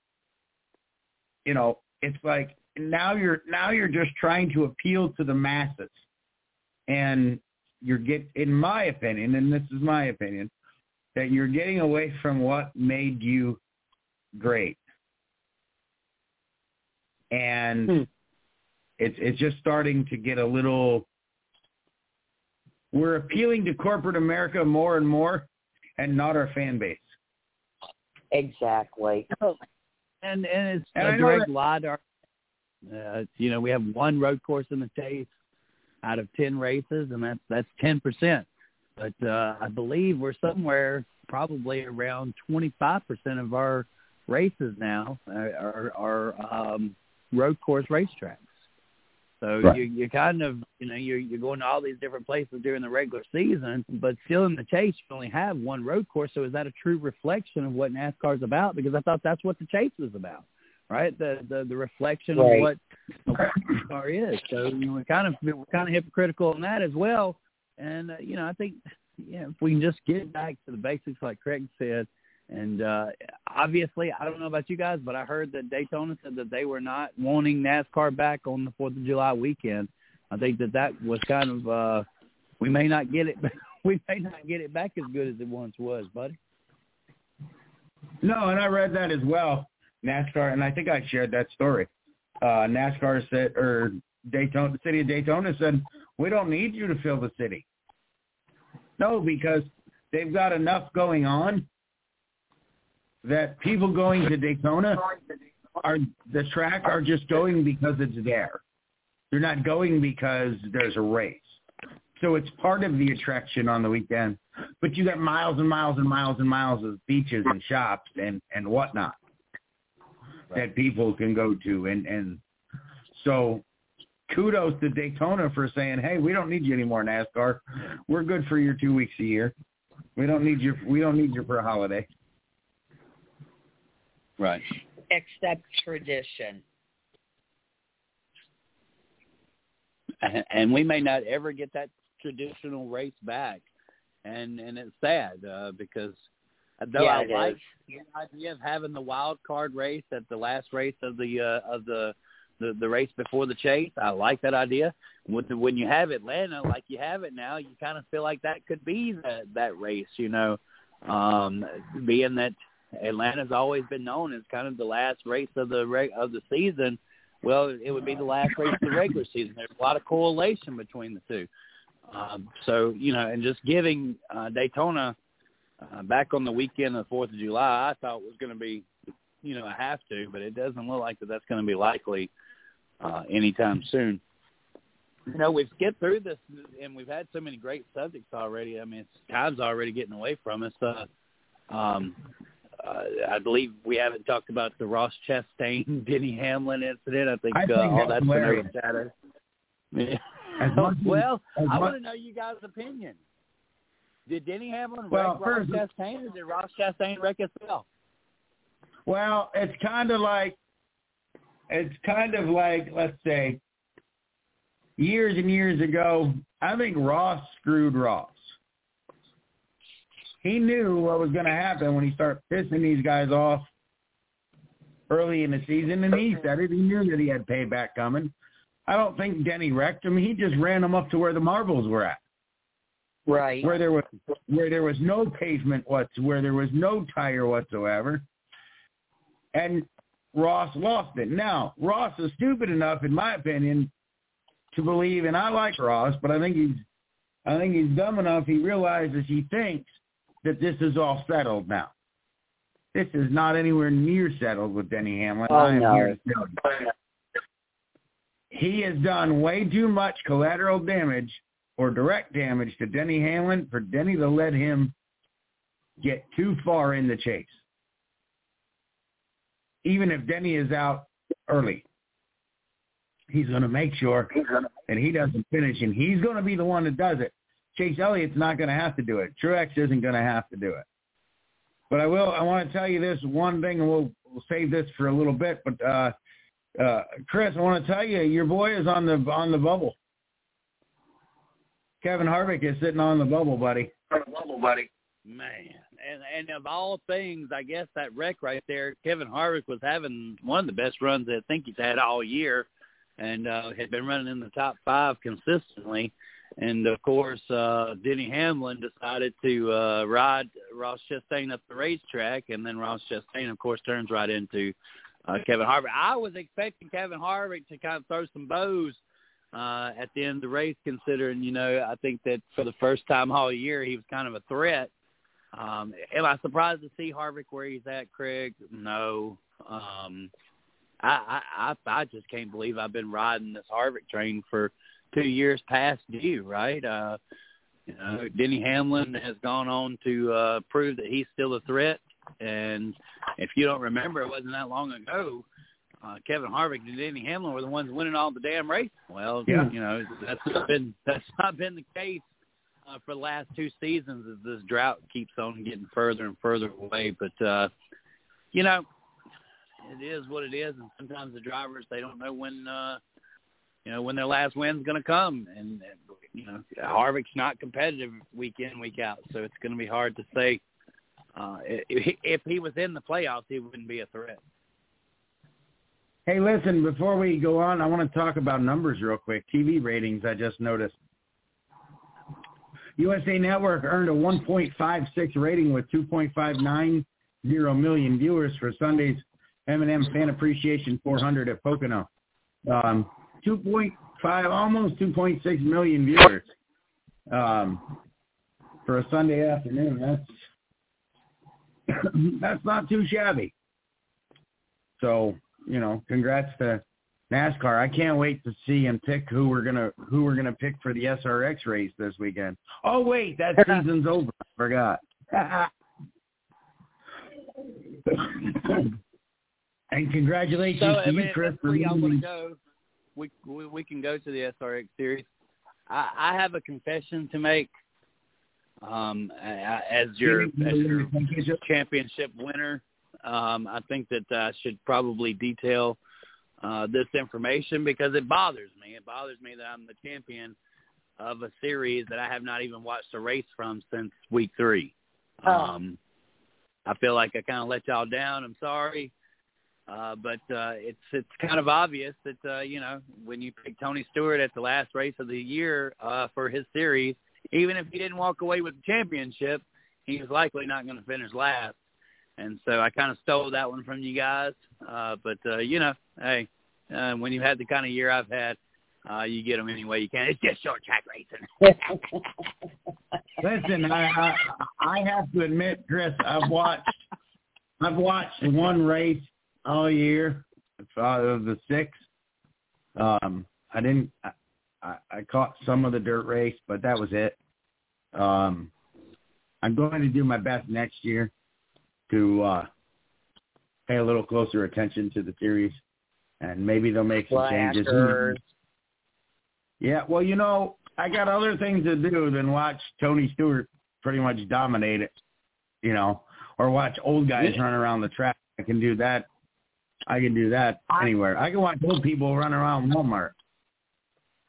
you know, it's like now you're now you're just trying to appeal to the masses. And you're get in my opinion, and this is my opinion, that you're getting away from what made you great. And Hmm. it's it's just starting to get a little we're appealing to corporate America more and more and not our fan base. Exactly. And and it's And a direct that- lie our, uh, you know we have one road course in the chase out of ten races and that's that's ten percent. But uh i believe we're somewhere probably around twenty five percent of our races now are are, are um road course racetracks so Right. you you kind of you know you're you're going to all these different places during the regular season, but still in the chase you only have one road course. So is that a true reflection of what NASCAR's about? Because I thought that's what the chase was about, right? The the the reflection Right. of what of what NASCAR is. So you know, we're kind of we're kind of hypocritical on that as well. And uh, you know I think yeah if we can just get back to the basics like Craig said. And uh obviously, I don't know about you guys, but I heard that Daytona said that they were not wanting NASCAR back on the Fourth of July weekend. I think that that was kind of uh we may not get it. We may not get it back as good as it once was, buddy. No, and I read that as well. NASCAR, and I think I shared that story. Uh, NASCAR said, or Daytona, the city of Daytona said, we don't need you to fill the city. No, because they've got enough going on that people going to Daytona are the track are just going because it's there. They're not going because there's a race. So it's part of the attraction on the weekend. But you got miles and miles and miles and miles of beaches and shops and and whatnot right. that people can go to, and and so kudos to Daytona for saying, "Hey, we don't need you anymore, NASCAR. We're good for your two weeks a year. We don't need you. We don't need you for a holiday." Right. Except tradition. And we may not ever get that traditional race back, and and it's sad uh, because though yeah, I like the idea of having the wild card race at the last race of the uh, of the the the race before the chase. I like that idea. When when you have Atlanta like you have it now, you kind of feel like that could be that that race. You know, um, being that Atlanta's always been known as kind of the last race of the of the season. Well, it would be the last race of the regular season. There's a lot of correlation between the two. Um, so you know, and just giving uh, Daytona uh, back on the weekend of the Fourth of July, I thought was going to be, you know, a have to, but it doesn't look like that that's going to be likely uh, anytime soon. You know, we've skipped through this, and we've had so many great subjects already. I mean, it's, time's already getting away from us. Uh, um, uh, I believe we haven't talked about the Ross Chastain, Denny Hamlin incident. I think, I think uh, all that's been overshadowed. Yeah. well, I want to know you guys' opinion. Did Denny Hamlin well, wreck Ross Chastain, or did Ross Chastain wreck himself? Well, it's kind of like it's kind of like let's say years and years ago. I think Ross screwed Ross. He knew what was going to happen when he started pissing these guys off early in the season, and he said it. He knew that he had payback coming. I don't think Denny wrecked him. He just ran him up to where the marbles were at. Right. Where there was where there was no pavement what's where there was no tire whatsoever. And Ross lost it. Now, Ross is stupid enough, in my opinion, to believe, and I like Ross, but I think he's I think he's dumb enough. He realizes he thinks that this is all settled now. This is not anywhere near settled with Denny Hamlin. Oh, I am no. here to tell you. He has done way too much collateral damage or direct damage to Denny Hamlin for Denny to let him get too far in the chase. Even if Denny is out early, he's going to make sure that he doesn't finish, and he's going to be the one that does it. Chase Elliott's not going to have to do it. Truex isn't going to have to do it. But I will. I want to tell you this one thing, and we'll we'll save this for a little bit. But uh, uh, Chris, I want to tell you, your boy is on the on the bubble. Kevin Harvick is sitting on the bubble, buddy. On the bubble, buddy. Man, and and of all things, I guess that wreck right there, Kevin Harvick was having one of the best runs that I think he's had all year, and uh, had been running in the top five consistently. And of course, uh, Denny Hamlin decided to uh, ride Ross Chastain up the racetrack, and then Ross Chastain, of course, turns right into uh, Kevin Harvick. I was expecting Kevin Harvick to kind of throw some bows uh, at the end of the race, considering, you know, I think that for the first time all year, he was kind of a threat. Um, am I surprised to see Harvick where he's at, Craig? No. Um, I, I, I, I just can't believe I've been riding this Harvick train for two years past due, right? Uh, you know, Denny Hamlin has gone on to uh, prove that he's still a threat. And if you don't remember, it wasn't that long ago uh, Kevin Harvick and Denny Hamlin were the ones winning all the damn races. Well, Yeah. you know that's not been that's not been the case uh, for the last two seasons. As this drought keeps on getting further and further away, but uh, you know it is what it is, and sometimes the drivers they don't know when uh, you know when their last win's going to come, and you know Harvick's not competitive week in week out, so it's going to be hard to say. Uh, if he was in the playoffs, he wouldn't be a threat. Hey, listen, before we go on, I want to talk about numbers real quick. TV ratings, I just noticed. USA Network earned a 1.56 rating with 2.590 million viewers for Sunday's M&M Fan Appreciation 400 at Pocono. Um, 2.5, almost 2.6 million viewers um, for a Sunday afternoon. That's that's not too shabby. So you know, congrats to NASCAR. I can't wait to see and pick who we're gonna who we're gonna pick for the SRX race this weekend. Oh wait, that season's over. I forgot. and congratulations So, to I mean, you, Chris. for we, we we can go to the SRX series. I, I have a confession to make. Um, as your as your championship winner, um, I think that I should probably detail uh, this information because it bothers me. It bothers me that I'm the champion of a series that I have not even watched a race from since week three. Oh. Um, I feel like I kind of let y'all down. I'm sorry. Uh, but uh, it's it's kind of obvious that uh, you know when you pick Tony Stewart at the last race of the year uh, for his series, even if he didn't walk away with the championship, he was likely not going to finish last. And so I kind of stole that one from you guys. Uh, but uh, you know, hey, uh, when you've had the kind of year I've had, uh, you get them any way you can. It's just short track racing. Listen, I, I I have to admit, Chris, I've watched I've watched one race all year out of the six. Um, I didn't. I, I, I caught some of the dirt race, but that was it. Um, I'm going to do my best next year to uh, pay a little closer attention to the series, and maybe they'll make some changes. Yeah, well, you know, I got other things to do than watch Tony Stewart pretty much dominate it, you know, or watch old guys run around the track. I can do that. I can do that I- anywhere. I can watch old people run around Walmart.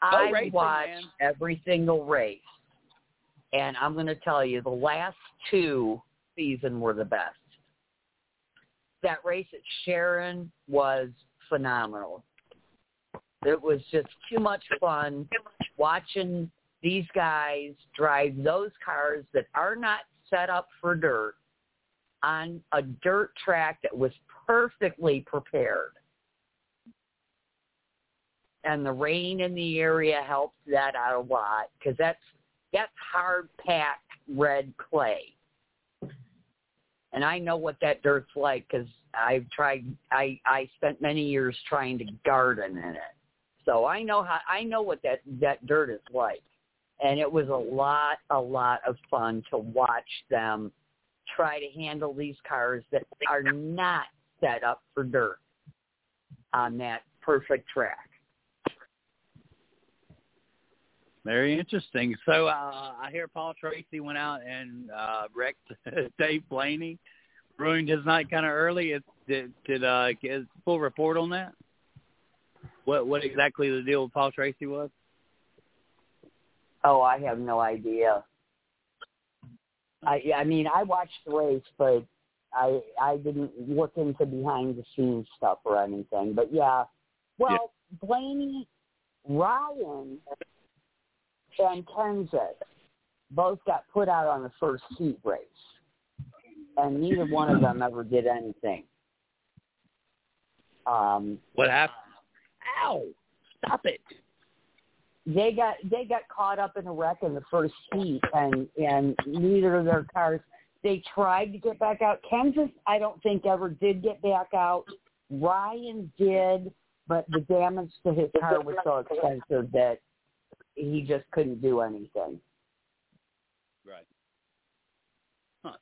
I racing, watch man. every single race, and I'm going to tell you, the last two season were the best. That race at Sharon was phenomenal. It was just too much fun watching these guys drive those cars that are not set up for dirt on a dirt track that was perfectly prepared. And the rain in the area helps that out a lot because that's that's hard packed red clay. And i know what that dirt's like because i've tried i i spent many years trying to garden in it. So i know how i know what that that dirt is like. And it was a lot a lot of fun to watch them try to handle these cars that are not set up for dirt on that perfect track Very interesting. So uh, I hear Paul Tracy went out and uh, wrecked Dave Blaney, ruined his night kind of early. It, did did uh, get a full report on that? What what exactly the deal with Paul Tracy was? Oh, I have no idea. I I mean, I watched the race, but I I didn't look into behind the scenes stuff or anything. But yeah, well, Blaney, Ryan, and Kenseth both got put out on the first heat race, and neither one of them ever did anything. Um, What happened? Ow! Stop it! they got they got caught up in a wreck in the first heat and and neither of their cars they tried to get back out Kenseth i don't think ever did get back out ryan did but the damage to his car was so extensive that he just couldn't do anything Right. Huh.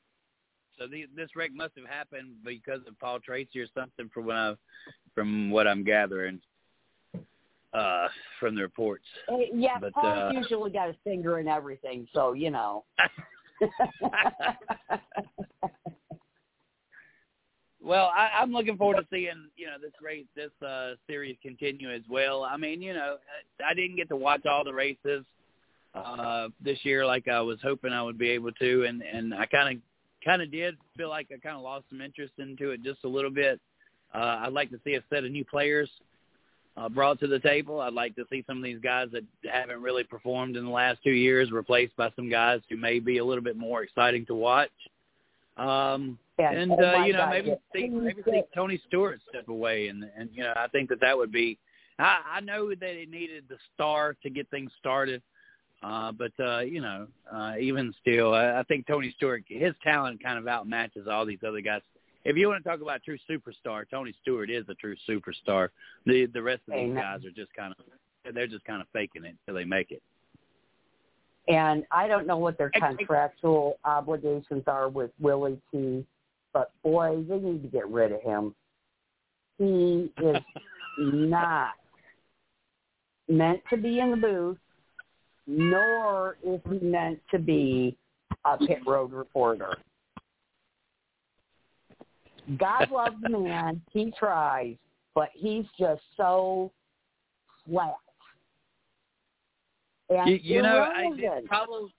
So the, this wreck must have happened because of Paul Tracy or something, from what I, from what I'm gathering, uh, from the reports. Uh, yeah But, paul's uh, usually got a finger in everything so you know Well, I, I'm looking forward to seeing you know this race, this uh, series continue as well. I mean, you know, I didn't get to watch all the races uh, this year like I was hoping I would be able to, and and I kind of kind of did feel like I kind of lost some interest into it just a little bit. Uh, I'd like to see a set of new players uh, brought to the table. I'd like to see some of these guys that haven't really performed in the last two years replaced by some guys who may be a little bit more exciting to watch. Um, Yeah, and oh uh, you know God, maybe yeah. see maybe see Tony Stewart step away, and and you know I think that that would be. I, I know that it needed the star to get things started, uh, but uh, you know uh, even still, I, I think Tony Stewart his talent kind of outmatches all these other guys. If you want to talk about true superstar, Tony Stewart is a true superstar. The the rest of these Amen. guys are just kind of they're just kind of faking it till they make it. And I don't know what their contractual obligations are with Willy T, but boy, they need to get rid of him. He is not meant to be in the booth, nor is he meant to be a pit road reporter. God loves the man. He tries, but he's just so flat. And You, you know, I, it's probably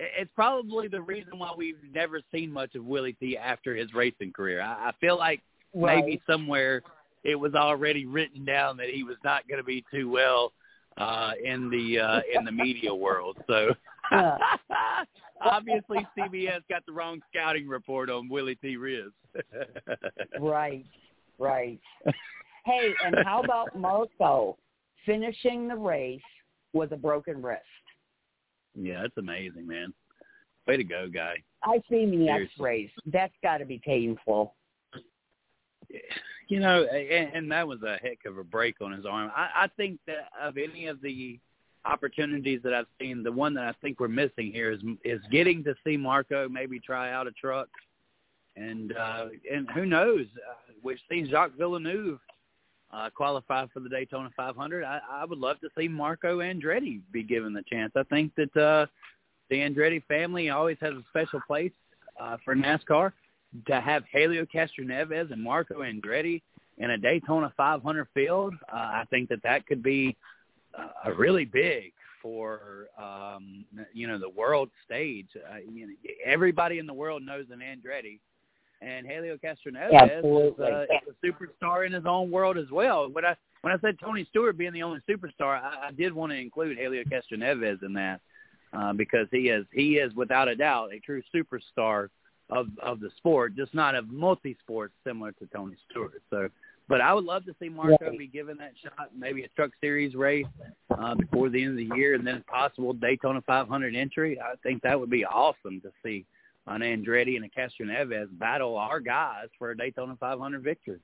it's probably the reason why we've never seen much of Willy T after his racing career. I, I feel like Right. maybe somewhere it was already written down that he was not going to be too well uh in the uh in the media world. So Obviously CBS got the wrong scouting report on Willy T. Ribbs. Right, right. Hey, and how about Marco finishing the race with a broken wrist? Yeah, that's amazing, man. Way to go, guy. I've seen the Seriously. X-rays. That's got to be painful. You know, and, and that was a heck of a break on his arm. I, I think that of any of the opportunities that I've seen, the one that I think we're missing here is is getting to see Marco maybe try out a truck, and uh, and who knows? Uh, we've seen Jacques Villeneuve uh, qualify for the Daytona 500. I, I would love to see Marco Andretti be given the chance. I think that uh, the Andretti family always has a special place uh, for NASCAR to have Helio Castroneves and Marco Andretti in a Daytona 500 field, uh, I think that that could be really big for um, you know the world stage. Uh, you know, everybody in the world knows an Andretti, and Helio Castroneves is, uh, is a superstar in his own world as well. When I when I said Tony Stewart being the only superstar, I, I did want to include Helio Castroneves in that uh, because he is he is without a doubt a true superstar of of the sport, just not of multi sports similar to Tony Stewart. So, but I would love to see Marco Right. be given that shot, maybe a Truck Series race uh, before the end of the year, and then possible Daytona 500 entry. I think that would be awesome to see an Andretti and a Castroneves battle our guys for a Daytona 500 victory.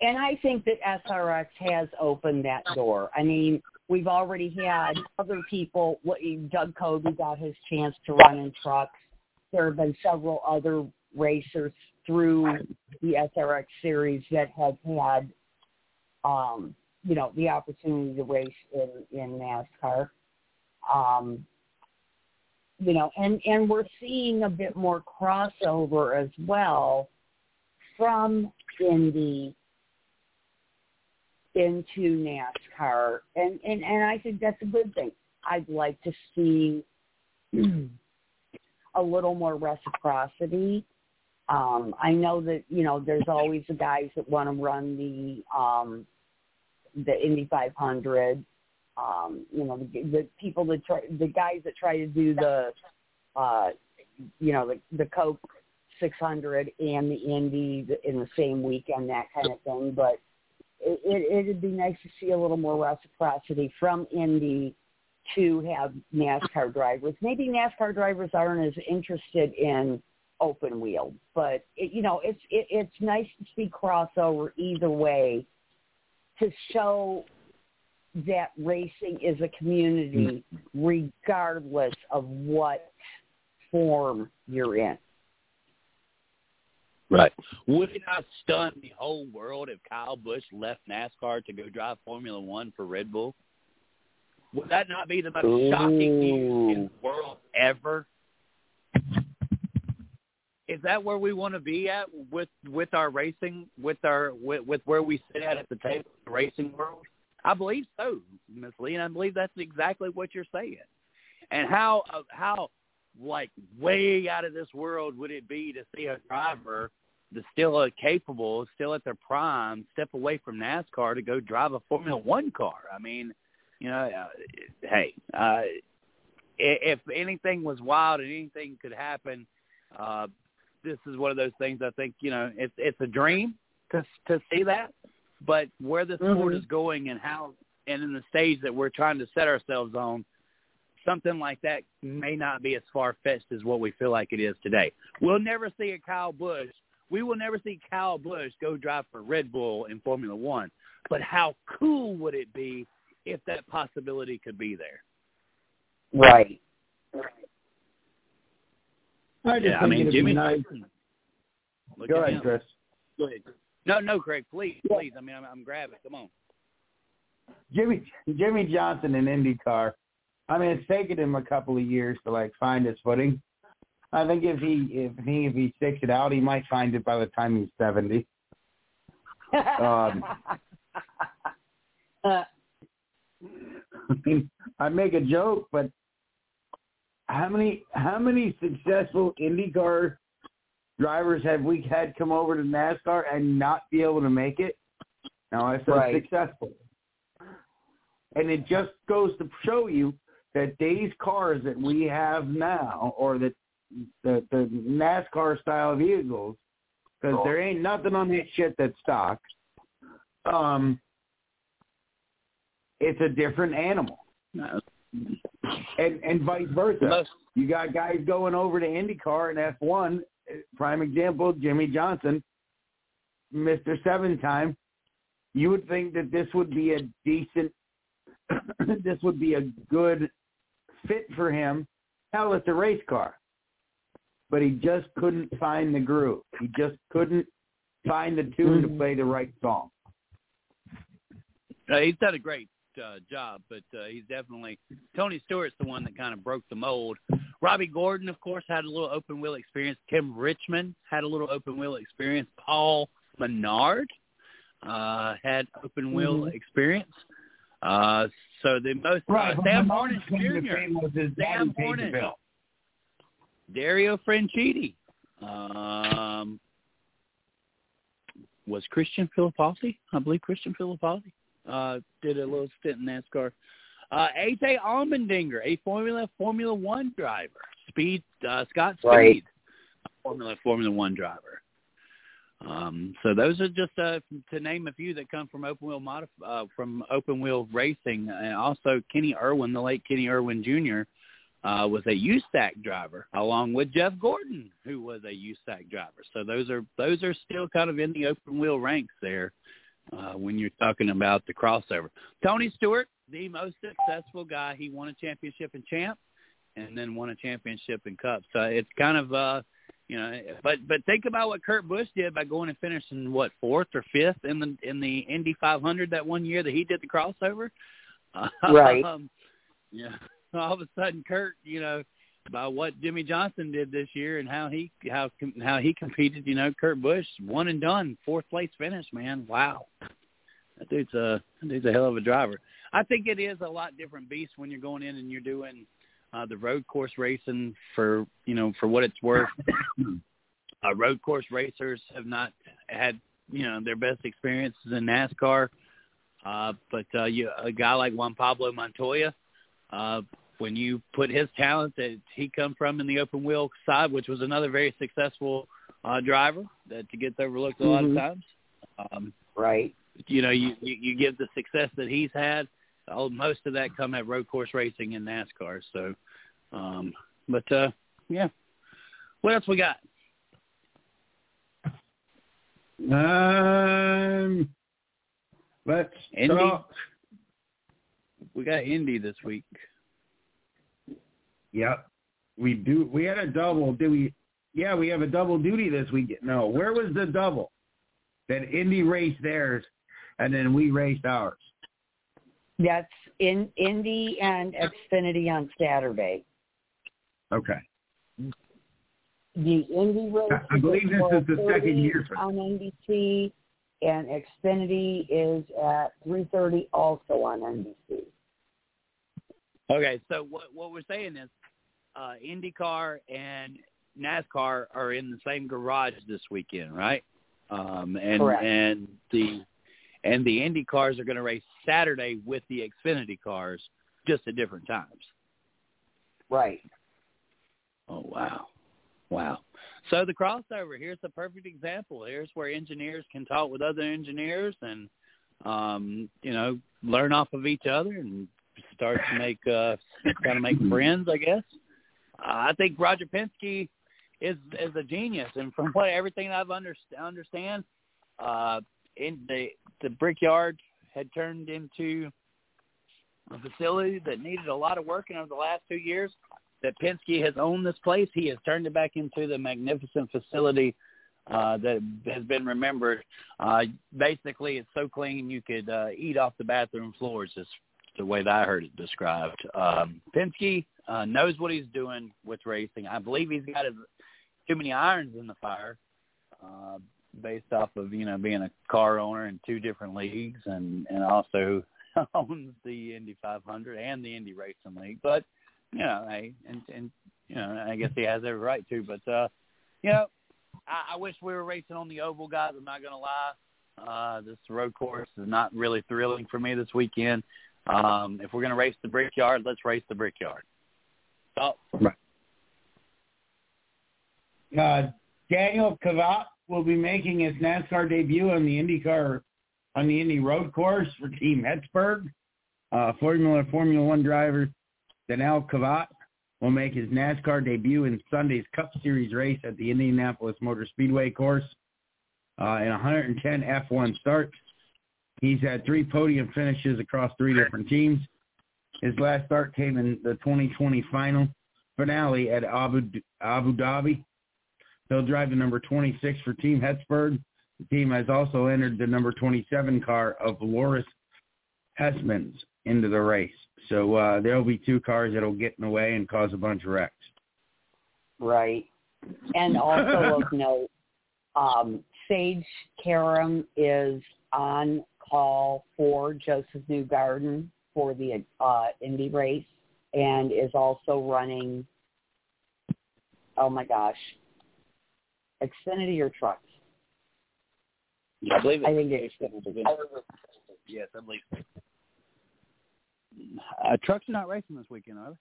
And I think that SRX has opened that door. I mean, we've already had other people. Doug Coby got his chance to run in trucks. There have been several other racers through the SRX series that have had, um, you know, the opportunity to race in in NASCAR. Um, you know, and and we're seeing a bit more crossover as well from Indy into NASCAR, and and and I think that's a good thing. I'd like to see a little more reciprocity. Um, I know that you know there's always the guys that want to run the um, the Indy 500. Um, you know the, the people that try the guys that try to do the uh, you know the the Coke 600 and the Indy in the same weekend, that kind of thing. But it, it, it'd be nice to see a little more reciprocity from Indy to have NASCAR drivers. Maybe NASCAR drivers aren't as interested in open wheel, but it, you know, it's it, it's nice to see crossover either way to show that racing is a community mm-hmm. regardless of what form you're in. Right. Would it not stun the whole world if Kyle Busch left NASCAR to go drive Formula One for Red Bull? Would that not be the most shocking news in the world ever? Is that where we want to be at with with our racing, with our with, with where we sit at at the table, the racing world? I believe so, Miss Lee, and I believe that's exactly what you're saying. And how uh, how like way out of this world would it be to see a driver that's still capable, still at their prime, step away from NASCAR to go drive a Formula One car? I mean, you know, uh, hey, uh, if anything was wild and anything could happen, uh, this is one of those things. I think you know, it's it's a dream to to see that, but where the sport Mhm. is going and how and in the stage that we're trying to set ourselves on, something like that may not be as far fetched as what we feel like it is today. We'll never see a Kyle Busch. We will never see Kyle Busch go drive for Red Bull in Formula One. But how cool would it be if that possibility could be there? Right. I just Yeah, I mean, it'd Jimmy. be nice. Look Go ahead, him. Chris. Go ahead. No, no, Craig, please, please. I mean, I'm, I'm grabbing. Come on. Jimmy Jimmie Johnson in IndyCar. I mean, it's taken him a couple of years to like find his footing. I think if he if he if he sticks it out, he might find it by the time he's seventy. Um, Uh, I mean, I make a joke, but how many how many successful IndyCar drivers have we had come over to NASCAR and not be able to make it? Now I said Right. successful, and it just goes to show you that these cars that we have now, or that the the NASCAR style vehicles, because there ain't nothing on that shit that's stock. Um, it's a different animal No. And and vice versa. Most, You got guys going over to IndyCar and F1. Prime example, Jimmie Johnson, Mister Seven Time. You would think that this would be a decent, this would be a good fit for him. Hell, it's a race car, but he just couldn't find the groove. He just couldn't find the tune to play the right song. uh, he's done a great uh, job, but uh, he's definitely Tony Stewart's the one that kind of broke the mold. Robby Gordon, of course, had a little open wheel experience. Tim Richmond had a little open wheel experience. Paul Menard uh, had open wheel Mhm. experience. Uh, so the most uh, Sam Hornish Jr. fame was his daddy Sam Hornish. Dario Franchitti. Um, was Christian Filipposi? I believe Christian Filipposi uh, did a little stint in NASCAR. Uh, AJ Allmendinger, a Formula Formula One driver. Speed uh, Scott Speed, Right. Formula Formula One driver. Um, so those are just uh, to name a few that come from open wheel modif- uh, from open wheel racing, and also Kenny Irwin, the late Kenny Irwin Jr. Uh, was a USAC driver, along with Jeff Gordon, who was a USAC driver. So those are those are still kind of in the open wheel ranks there uh, when you're talking about the crossover. Tony Stewart, the most successful guy, he won a championship in Champ, and then won a championship in Cup. So it's kind of uh, you know, but but think about what Kurt Busch did by going and finishing what fourth or fifth in the in the Indy 500 that one year that he did the crossover. Right. Um, yeah. All of a sudden, Kurt, you know, by what Jimmie Johnson did this year and how he how how he competed, you know, Kurt Busch one and done, fourth place finish, man. Wow. That dude's a that dude's a hell of a driver. I think it is a lot different beast when you're going in and you're doing uh, the road course racing for you know for what it's worth. uh, road course racers have not had you know their best experiences in NASCAR, uh, but uh, you, a guy like Juan Pablo Montoya, uh, when you put his talent that he come from in the open wheel side, which was another very successful uh, driver that gets overlooked a lot of Mhm. times. Um, right. you know, you, you you give the success that he's had. Oh, most of that come at road course racing in NASCAR. So, um, but uh, yeah, what else we got? Um, let's Indy? talk. We got Indy this week. Yep, we do. We had a double. Did we? Yeah, we have a double duty this week. No, where was the double? That Indy raced theirs, and then we raced ours. That's in Indy and Xfinity on Saturday. Okay. The Indy race I- I believe this is the second year for- on NBC, and Xfinity is at 3:30 also on NBC. Okay, so what what we're saying is, uh, IndyCar and NASCAR are in the same garage this weekend, right? Um, and Correct. and the and the Indy cars are going to race Saturday with the Xfinity cars, just at different times. Right. Oh wow, wow! So the crossover here's the perfect example. Here's where engineers can talk with other engineers and um, you know learn off of each other and start to make uh, kind of make friends, I guess. Uh, I think Roger Penske is is a genius, and from what everything I've under, understand, uh, in the the Brickyard had turned into a facility that needed a lot of work, and over the last two years, that Penske has owned this place, he has turned it back into the magnificent facility uh, that has been remembered. Uh, basically, it's so clean you could uh, eat off the bathroom floors. Is the way that I heard it described. Um, Penske uh, knows what he's doing with racing. I believe he's got his, too many irons in the fire, uh, based off of you know being a car owner in two different leagues and and also owns the Indy 500 and the Indy Racing League. But you know, hey, and and you know, I guess he has every right to. But uh, you know, I, I wish we were racing on the oval, guys. I'm not gonna lie. Uh, this road course is not really thrilling for me this weekend. Um, if we're gonna race the Brickyard, let's race the Brickyard. Oh, right. Uh, Daniel Kvyat will be making his NASCAR debut on the IndyCar on the Indy Road Course for Team Hezeberg. Uh, Formula Formula One driver Daniel Kvyat will make his NASCAR debut in Sunday's Cup Series race at the Indianapolis Motor Speedway course. Uh, in 110 F1 starts, he's had three podium finishes across three different teams. His last start came in the 2020 final finale at Abu, Abu Dhabi. He'll drive the number 26 for Team Hezeberg. The team has also entered the number 27 car of Loris Hezemans into the race. So uh, there'll be two cars that'll get in the way and cause a bunch of wrecks. Right. And also of note, um, Sage Karam is on call for Josef Newgarden for the uh, Indy race and is also running, oh my gosh, Xfinity or trucks? Yeah, I believe it's I think it's Xfinity. Yes, I believe so. Uh, trucks are not racing this weekend, are they?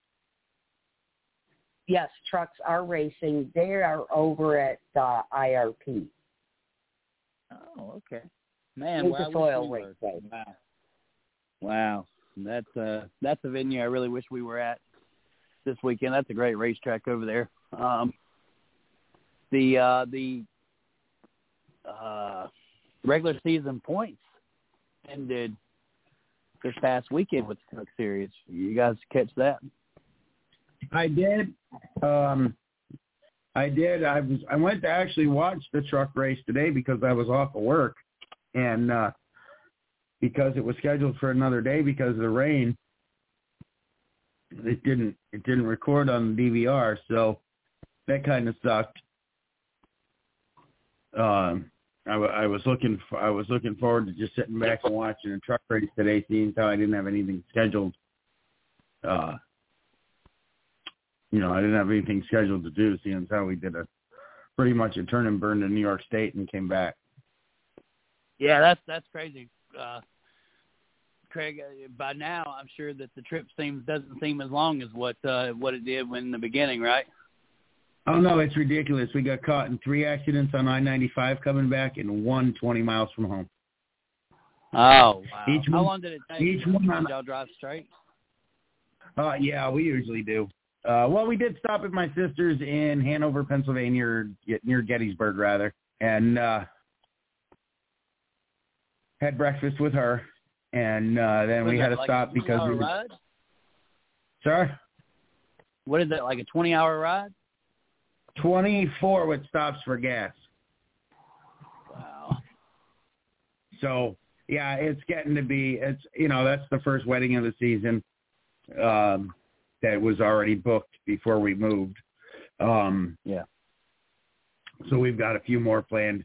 Yes, trucks are racing. They are over at uh, IRP. Oh, okay. Man, wow, a I soil we race were. day. Wow. Wow. That's uh that's a venue I really wish we were at this weekend. That's a great racetrack over there. Um the uh the uh regular season points ended this past weekend with the Truck Series. You guys catch that? I did. Um, I did. I was. I went to actually watch the truck race today because I was off of work, and uh, because it was scheduled for another day because of the rain, it didn't. It didn't record on the DVR, so that kind of sucked. Um, I, w- I was looking. For, I was looking forward to just sitting back and watching a truck race today, seeing how I didn't have anything scheduled. Uh, you know, I didn't have anything scheduled to do, seeing how we did a pretty much a turn and burn to New York State and came back. Yeah, that's that's crazy. Uh Craig, uh, by now I'm sure that the trip seems doesn't seem as long as what uh what it did when in the beginning, right? Oh no, it's ridiculous. We got caught in three accidents on I-95 coming back and one 20 miles from home. Oh wow! Each How one- long did it take? each one on- Did y'all drive straight? Uh, yeah, we usually do. Uh, well, we did stop at my sister's in Hanover, Pennsylvania, or near Gettysburg, rather, and uh, had breakfast with her, and uh, then Was we had to like stop because 20-hour we were. ride? Sorry, What is that? Like a twenty-hour ride? twenty-four with stops for gas. Wow. So yeah, it's getting to be. It's you know that's the first wedding of the season um, that was already booked before we moved. Um, Yeah. So we've got a few more planned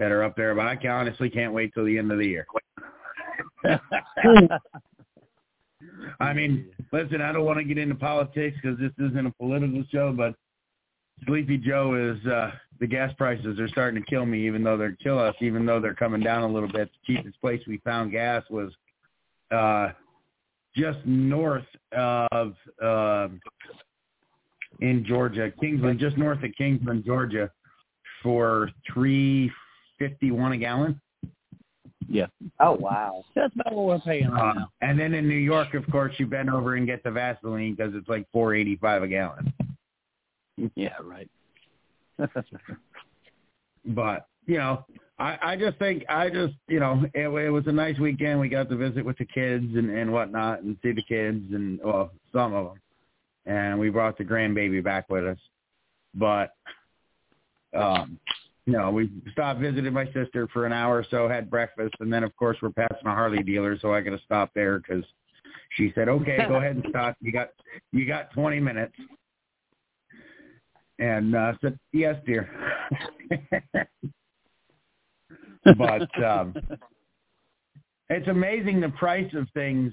that are up there, but I can, honestly can't wait till the end of the year. I mean, listen, I don't want to get into politics because this isn't a political show, but Sleepy Joe is uh the gas prices are starting to kill me, even though they're kill us, even though they're coming down a little bit. The cheapest place we found gas was uh just north of uh, in Georgia, Kingsland, just north of Kingsland, Georgia, for three fifty one a gallon. Yeah. Oh wow. That's about what we're paying right Uh, now. and then in New York, of course, you bend over and get the Vaseline because it's like four eighty five a gallon. Yeah, right. But you know, I I just think I just you know it, it was a nice weekend. We got to visit with the kids and and whatnot and see the kids and well some of them, and we brought the grandbaby back with us. But um, know, we stopped visited my sister for an hour or so, had breakfast, and then of course we're passing a Harley dealer, so I got to stop there because she said, "Okay, go ahead and stop. You got you got 20 minutes." And uh, said, "Yes, dear." but um, it's amazing the price of things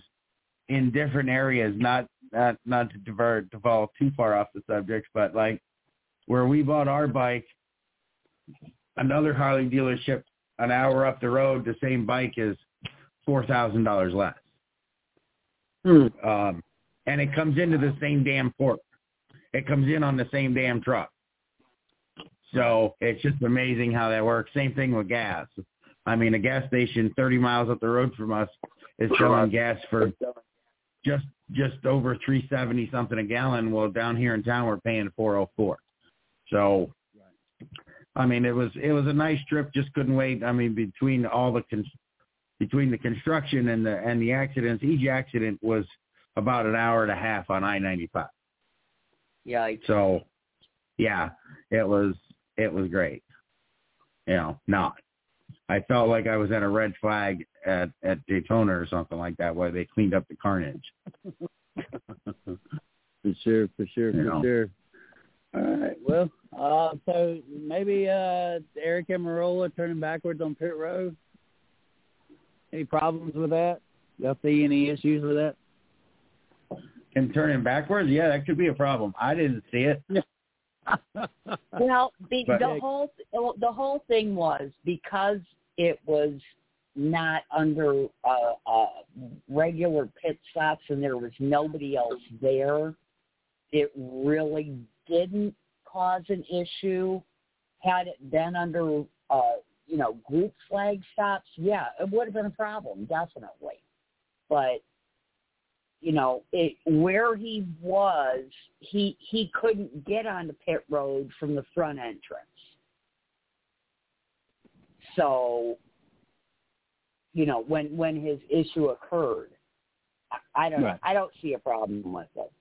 in different areas. Not not not to divert devolve too far off the subject, but like where we bought our bike, another Harley dealership an hour up the road, the same bike is four thousand dollars less. Hmm. Um, and it comes into the same damn port. It comes in on the same damn truck. So it's just amazing how that works. Same thing with gas. I mean, a gas station 30 miles up the road from us is selling gas for just just over 370 something a gallon. Well, down here in town we're paying 404. So, I mean, it was it was a nice trip. Just couldn't wait. I mean, between all the con- between the construction and the and the accidents, each accident was about an hour and a half on I-95. Yikes. So, yeah, it was it was great. You know, not. I felt like I was at a red flag at at Daytona or something like that, where they cleaned up the carnage. For sure, for sure, for know. sure. All right. Well, uh, so maybe uh, Eric Amarola turning backwards on pit road. Any problems with that? Y'all see any issues with that? And turning backwards, yeah, that could be a problem. I didn't see it. Well, the But- the whole the whole thing was because it was not under uh, uh, regular pit stops and there was nobody else there. It really didn't cause an issue. Had it been under uh, you know group flag stops, yeah, it would have been a problem, definitely. But you know, it where he was, he he couldn't get onto pit road from the front entrance. So, you know, when when his issue occurred, I, I don't Right. I don't see a problem with it.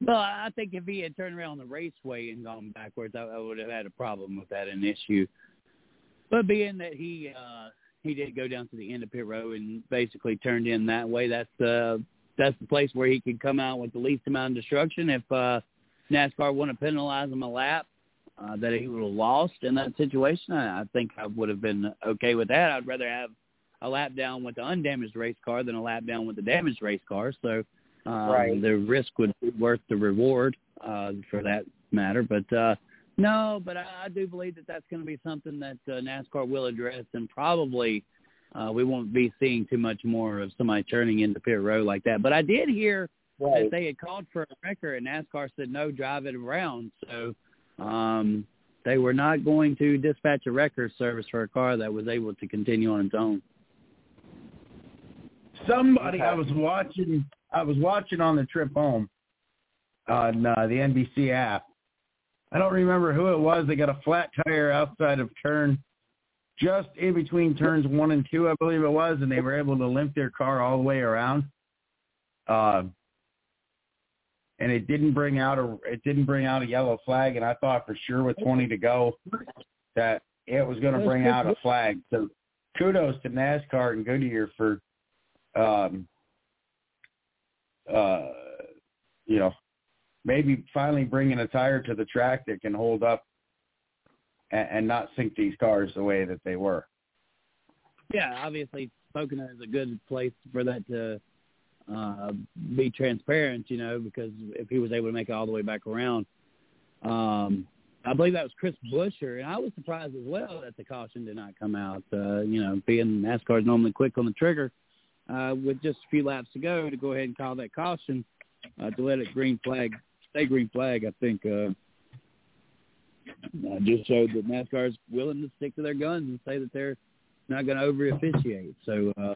Well, I think if he had turned around the raceway and gone backwards, I, I would have had a problem with that, an issue. But being that he uh, he did go down to the end of pit road and basically turned in that way, that's uh, that's the place where he could come out with the least amount of destruction. If uh, NASCAR wouldn't penalize him a lap, uh, that he would have lost in that situation, I, I think I would have been okay with that. I'd rather have a lap down with the undamaged race car than a lap down with the damaged race car. So um, Right. the risk would be worth the reward uh, for that matter. But uh, no, but I, I do believe that that's going to be something that uh, NASCAR will address, and probably uh, we won't be seeing too much more of somebody turning into pit road like that. But I did hear Right. that they had called for a wrecker, and NASCAR said no, drive it around. So um, they were not going to dispatch a wrecker service for a car that was able to continue on its own. Somebody Okay. I was watching I was watching on the trip home on uh, the NBC app. I don't remember who it was. They got a flat tire outside of turn just in between turns one and two, I believe it was, and they were able to limp their car all the way around. Uh, and it didn't bring out a it didn't bring out a yellow flag, and I thought for sure with 20 to go that it was going to bring out a flag. So kudos to NASCAR and Goodyear for um, uh, you know, maybe finally bringing a tire to the track that can hold up and, and not sink these cars the way that they were. Yeah, obviously Pocono is a good place for that to uh, be transparent, you know, because if he was able to make it all the way back around, um, I believe that was Chris Buescher, and I was surprised as well that the caution did not come out. Uh, you know, being NASCAR is normally quick on the trigger, uh, with just a few laps to go, to go ahead and call that caution uh, to let it green flag, stay green flag. I think uh, uh, just showed that NASCAR is willing to stick to their guns and say that they're not going to over officiate. So, uh,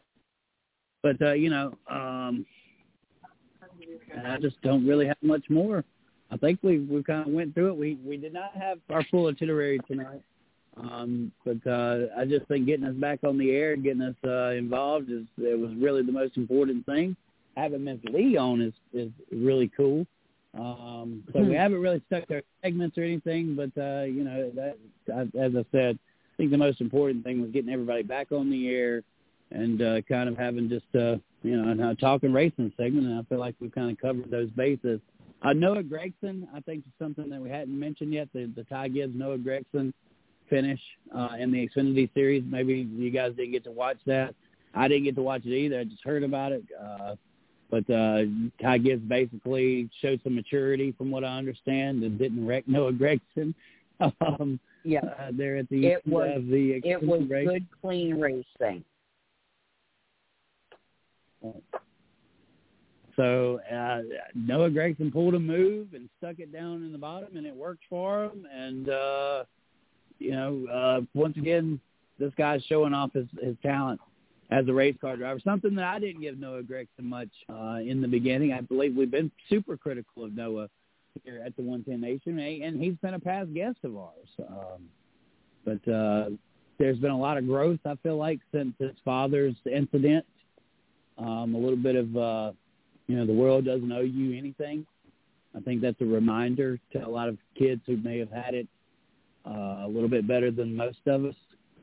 but uh, you know, um, I just don't really have much more. I think we we kind of went through it. We we did not have our full itinerary tonight, um, but uh, I just think getting us back on the air getting us uh, involved is it was really the most important thing. Having Miss Lee on is is really cool. Um, so we hmm. haven't really stuck our segments or anything, but uh, you know, that, as I said, I think the most important thing was getting everybody back on the air and uh, kind of having just uh, you know a talking racing segment. And I feel like we've kind of covered those bases. Uh, Noah Gragson, I think, is something that we hadn't mentioned yet. The the Ty Gibbs Noah Gragson finish uh, in the Xfinity Series. Maybe you guys didn't get to watch that. I didn't get to watch it either. I just heard about it. Uh, but uh, Ty Gibbs basically showed some maturity, from what I understand, and didn't wreck Noah Gragson. um, yeah, uh, there at the it was, of the it was race. good, clean racing. So uh, Noah Gragson pulled a move and stuck it down in the bottom, and it worked for him. And uh, you know, uh, once again, this guy's showing off his, his talent as a race car driver. Something that I didn't give Noah Gragson much uh, in the beginning. I believe we've been super critical of Noah here at the 110 Nation, and he's been a past guest of ours. Um, but uh, there's been a lot of growth, I feel like, since his father's incident. Um, a little bit of, uh, you know, the world doesn't owe you anything. I think that's a reminder to a lot of kids who may have had it uh, a little bit better than most of us.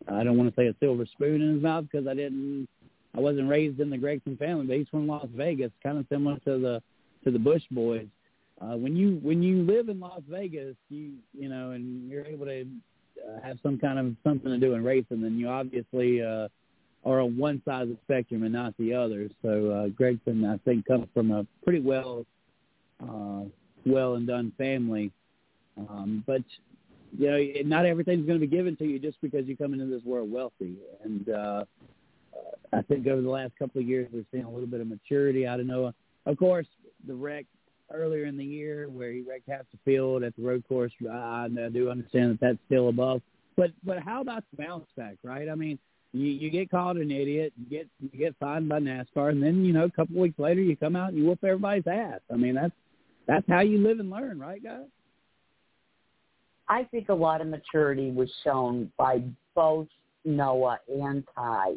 I don't want to say a silver spoon in his mouth because I didn't, I wasn't raised in the Gragson family, but he's from Las Vegas, kind of similar to the to the Busch boys. Uh, when you when you live in Las Vegas, you you know, and you're able to uh, have some kind of something to do in racing, then you obviously uh, are on one side of the spectrum and not the other. So uh, Gragson, I think, comes from a pretty well uh, well and done family. Um, but you know, not everything's going to be given to you just because you come into this world wealthy. And uh, I think over the last couple of years, we've seen a little bit of maturity out of Noah. Of course, the wreck earlier in the year where he wrecked half the field at the road course, I, I do understand that that's still above. But but how about the bounce back, right? I mean, you you get called an idiot, you get you get fined by NASCAR, and then you know a couple weeks later you come out and you whoop everybody's ass. I mean that's that's how you live and learn, right, guys? I think a lot of maturity was shown by both Noah and Ty.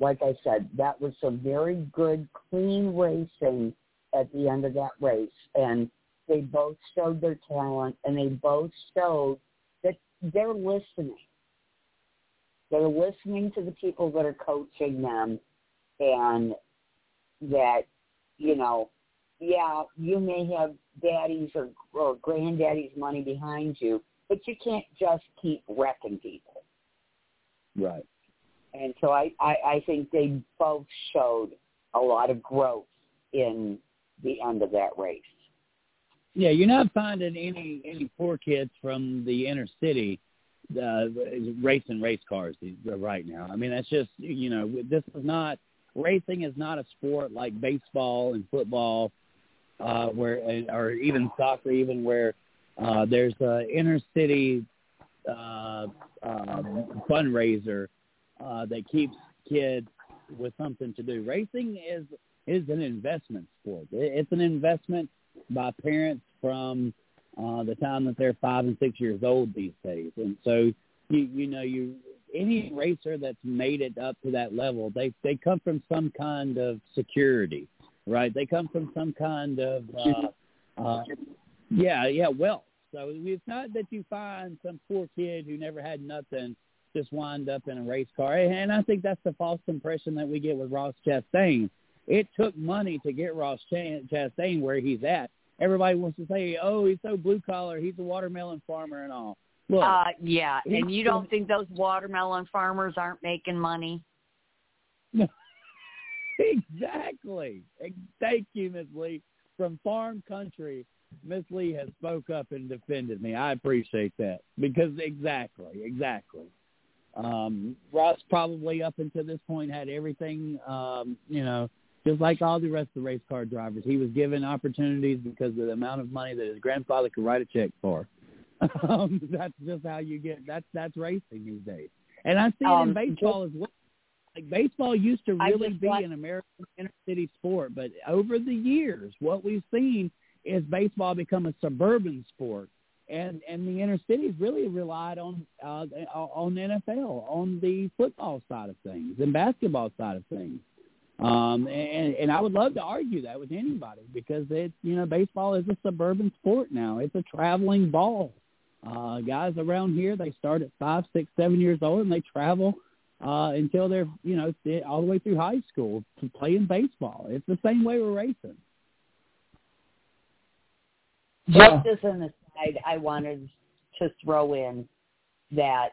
Like I said, that was some very good, clean racing at the end of that race. And they both showed their talent and they both showed that they're listening. They're listening to the people that are coaching them and that, you know, yeah, you may have daddy's or, or granddaddy's money behind you, but you can't just keep wrecking people. Right. And so I, I, I think they both showed a lot of growth in the end of that race. Yeah, you're not finding any any poor kids from the inner city uh, racing race cars right now. I mean, that's just you know this is not racing is not a sport like baseball and football, uh, where or even soccer, even where uh, there's a inner city uh, uh, fundraiser uh, that keeps kids with something to do. Racing is is an investment sport. It's an investment by parents from uh, the time that they're five and six years old these days, and so you you know you any racer that's made it up to that level, they they come from some kind of security, right? They come from some kind of uh, uh, yeah, yeah, wealth. So it's not that you find some poor kid who never had nothing just wind up in a race car. And I think that's the false impression that we get with Ross Chastain. It took money to get Ross Chastain where he's at. Everybody wants to say, "Oh, he's so blue collar. He's a watermelon farmer and all." Look, uh, yeah, and you don't think those watermelon farmers aren't making money? No, exactly. Thank you, Ms. Lee. From farm country, Miss Lee has spoke up and defended me. I appreciate that because exactly, exactly. Um, Ross probably up until this point had everything, um, you know, just like all the rest of the race car drivers. He was given opportunities because of the amount of money that his grandfather could write a check for. um, that's just how you get. That's that's racing these days. And I see it Um, in baseball as well. Like baseball used to really be want- an American inner city sport, but over the years, what we've seen is baseball become a suburban sport, and and the inner cities really relied on uh, on NFL, on the football side of things, and basketball side of things. Um, and and I would love to argue that with anybody because it you know baseball is a suburban sport now. It's a traveling ball. Uh, guys around here they start at five, six, seven years old and they travel uh, until they're you know all the way through high school to playing baseball. It's the same way we're racing. Yeah. Just as an aside, I wanted to throw in that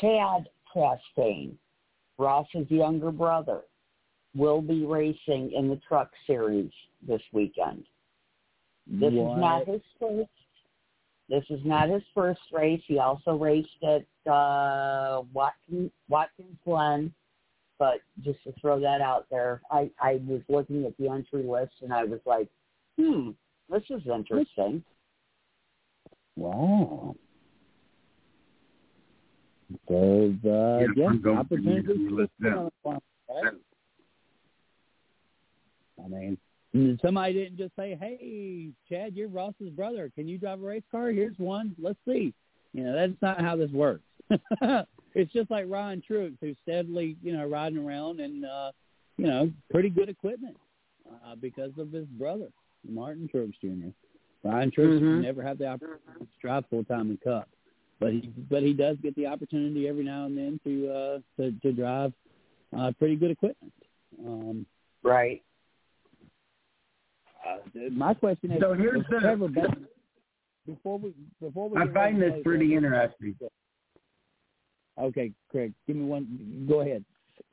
Chad Chastain, Ross's younger brother, will be racing in the truck series this weekend. This What? is not his first. This is not his first race. He also raced at uh, Watkins, Watkins Glen. But just to throw that out there, I, I was looking at the entry list and I was like, hmm, this is interesting. Wow. There's uh, Yeah, yeah, I'm going opportunities. use the list now. Right? I mean, somebody didn't just say, "Hey, Chad, you're Ross's brother. Can you drive a race car? Here's one. Let's see." You know, that's not how this works. it's just like Ryan Truex, who's steadily, you know, riding around and, uh, you know, pretty good equipment uh, because of his brother, Martin Truex Jr. Ryan Truex Mhm. never had the opportunity to drive full time in Cup, but he but he does get the opportunity every now and then to uh, to, to drive uh, pretty good equipment. Um, Right. uh, my question is, So here's the- Trevor Bell- before we before we I find this play pretty this- interesting. Okay, Craig, give me one. Go ahead.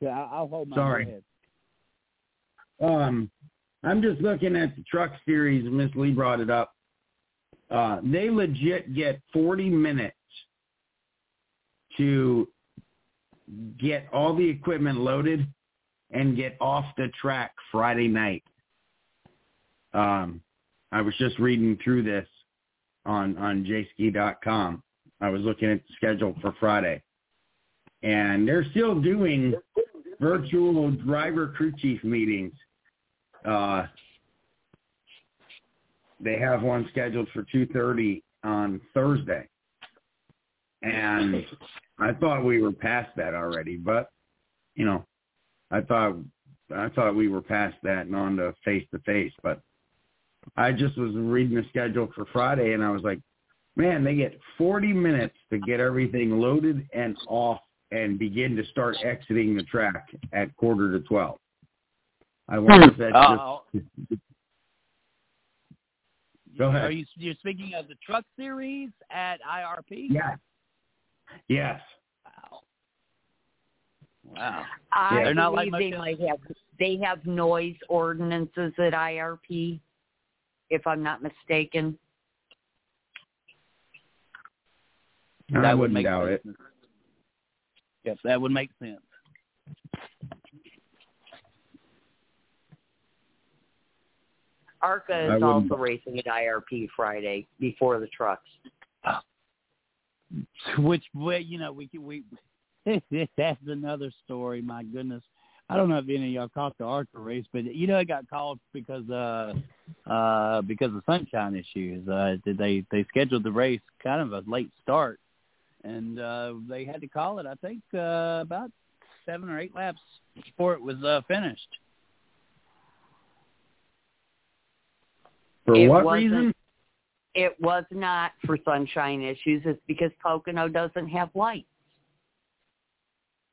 I- I'll hold my Sorry. Go ahead. Um, I'm just looking at the truck series. Miss Lee brought it up. Uh, they legit get 40 minutes to get all the equipment loaded and get off the track Friday night. Um, I was just reading through this on on jayski.com. I was looking at the schedule for Friday, and they're still doing virtual driver crew chief meetings. Uh, they have one scheduled for 2.30 on Thursday. And I thought we were past that already, but, you know, I thought, I thought we were past that and on to face to face, but I just was reading the schedule for Friday and I was like, man, they get 40 minutes to get everything loaded and off and begin to start exiting the track at quarter to 12. I wonder if that's just, Go ahead. Are you you're speaking of the truck series at IRP? yes. Yes. Wow. Wow. I They're not like believe they might have they have noise ordinances at IRP, if I'm not mistaken. I That would wouldn't make doubt it. Yes, that would make sense. ARCA is also racing at IRP Friday before the trucks. Which, well, you know, we we that's another story. My goodness, I don't know if any of y'all caught the ARCA race, but you know, it got called because uh uh because of sunshine issues. Uh, did they they scheduled the race kind of a late start, and uh they had to call it. I think uh about seven or eight laps before it was uh finished. For It what wasn't- reason? It was not for sunshine issues. It's because Pocono doesn't have lights.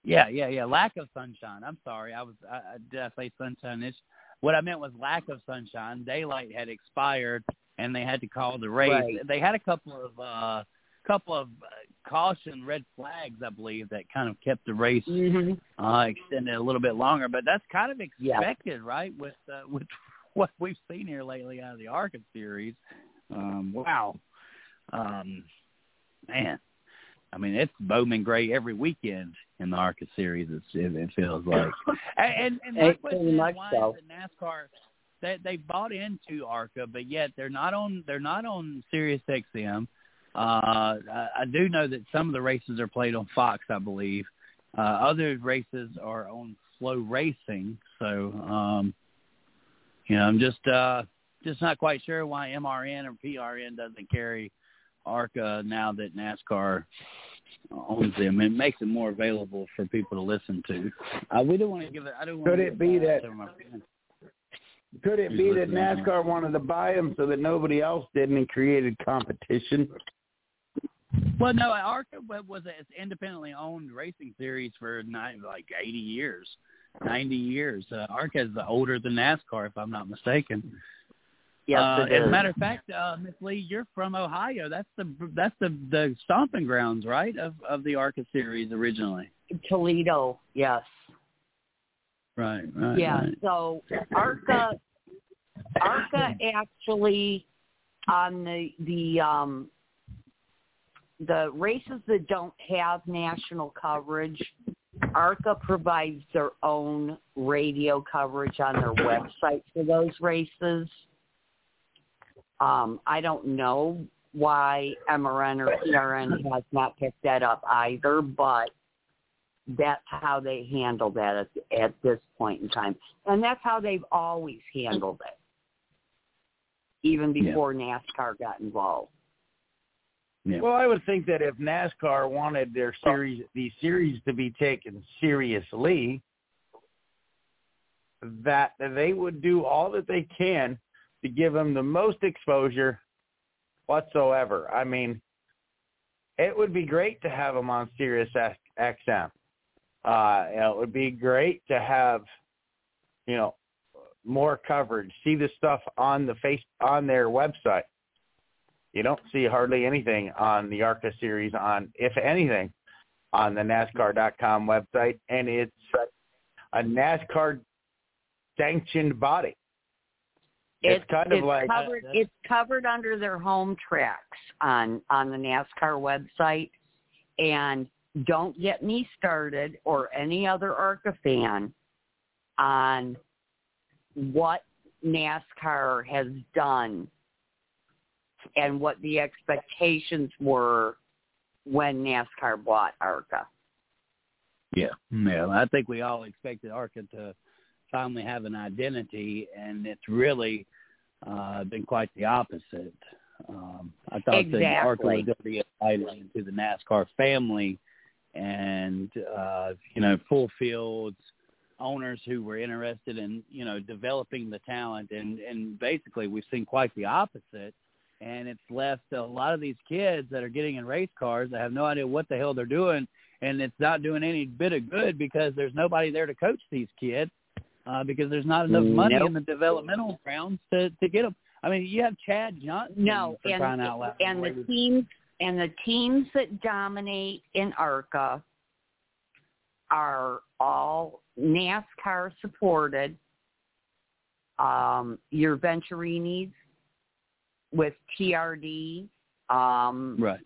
Yeah, yeah, yeah. Lack of sunshine. I'm sorry. I was I, I did I say sunshine? It's what I meant was lack of sunshine. Daylight had expired, and they had to call the race. Right. They had a couple of uh couple of uh, caution red flags, I believe, that kind of kept the race Mm-hmm. uh extended a little bit longer. But that's kind of Yeah. expected, right? With uh, with what we've seen here lately out of the ARCA series. Um, wow, um, man. I mean, it's Bowman Gray every weekend in the ARCA series. It's, it, it feels like. and and, and my question is, why so. is it NASCAR? They they bought into ARCA, but yet they're not on they're not on Sirius XM. Uh, I, I do know that some of the races are played on Fox, I believe. Uh, other races are on FloRacing. So, um, you know, I'm just uh, just not quite sure why MRN or PRN doesn't carry ARCA now that NASCAR owns them. It makes it more available for people to listen to. Uh, we don't want to give it. I don't want Could it be that? Could it be that? NASCAR wanted to buy them so that nobody else didn't and created competition? Well, no, ARCA was an independently owned racing series for nine, like 80 years, 90 years. Uh, ARCA is older than NASCAR, if I'm not mistaken. Yes, uh, as a matter of fact, uh, Miss Lee, you're from Ohio. That's the that's the the stomping grounds, right, of of the ARCA series originally. Toledo, yes. Right, right. Yeah. right. So ARCA, ARCA actually on the the um the races that don't have national coverage, ARCA provides their own radio coverage on their website for those races. Um, I don't know why MRN or PRN has not picked that up either, but that's how they handle that at, at this point in time. And that's how they've always handled it, even Yeah. before NASCAR got involved. Yeah. Well, I would think that if NASCAR wanted their series, these series to be taken seriously, that they would do all that they can to give them the most exposure whatsoever. I mean, it would be great to have them on Sirius XM. Uh, it would be great to have, you know, more coverage. See the stuff on the face on their website. You don't see hardly anything on the ARCA series on, if anything, on the NASCAR.com website, and it's a NASCAR sanctioned body. It's, kind of it's like covered, it's covered under their home tracks on on the NASCAR website. And don't get me started or any other ARCA fan on what NASCAR has done and what the expectations were when NASCAR bought ARCA. Yeah, yeah. I think we all expected ARCA to finally have an identity, and it's really uh, been quite the opposite. Um, I thought that ARCA was Exactly. going to be invited into the NASCAR family, and uh, you know, full fields owners who were interested in you know developing the talent, and and basically we've seen quite the opposite. And it's left a lot of these kids that are getting in race cars that have no idea what the hell they're doing, and it's not doing any bit of good because there's nobody there to coach these kids uh, because there's not enough money Nope. in the developmental grounds to to get them. I mean, you have Chad Johnson No, for and crying out loud. and the teams and the teams that dominate in ARCA are all NASCAR supported. Um, your Venturinis with TRD, um, right.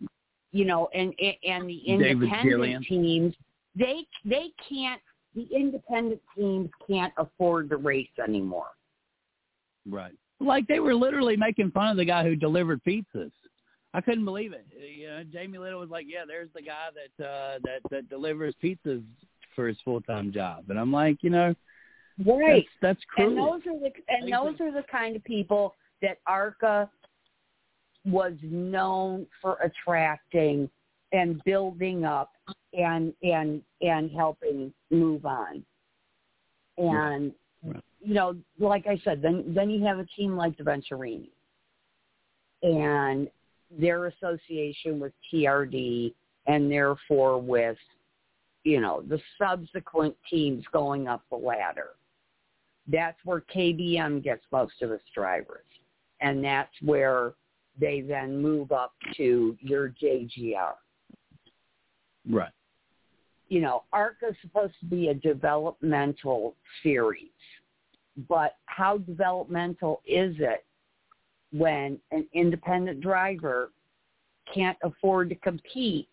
you know, and and the independent teams, they they can't. The independent teams can't afford to race anymore. Right. Like they were literally making fun of the guy who delivered pizzas. I couldn't believe it. You know, Jamie Little was like, "Yeah, there's the guy that uh that that delivers pizzas for his full-time job." And I'm like, you know, Right. that's that's and those are the and those are the kind of people that ARCA was known for attracting and building up and and and helping move on. And you know, like I said, then then you have a team like the Venturini and their association with TRD and therefore with you know the subsequent teams going up the ladder that's where KBM gets most of its drivers. And that's where they then move up to your JGR. right. You know, ARCA is supposed to be a developmental series, but how developmental is it when an independent driver can't afford to compete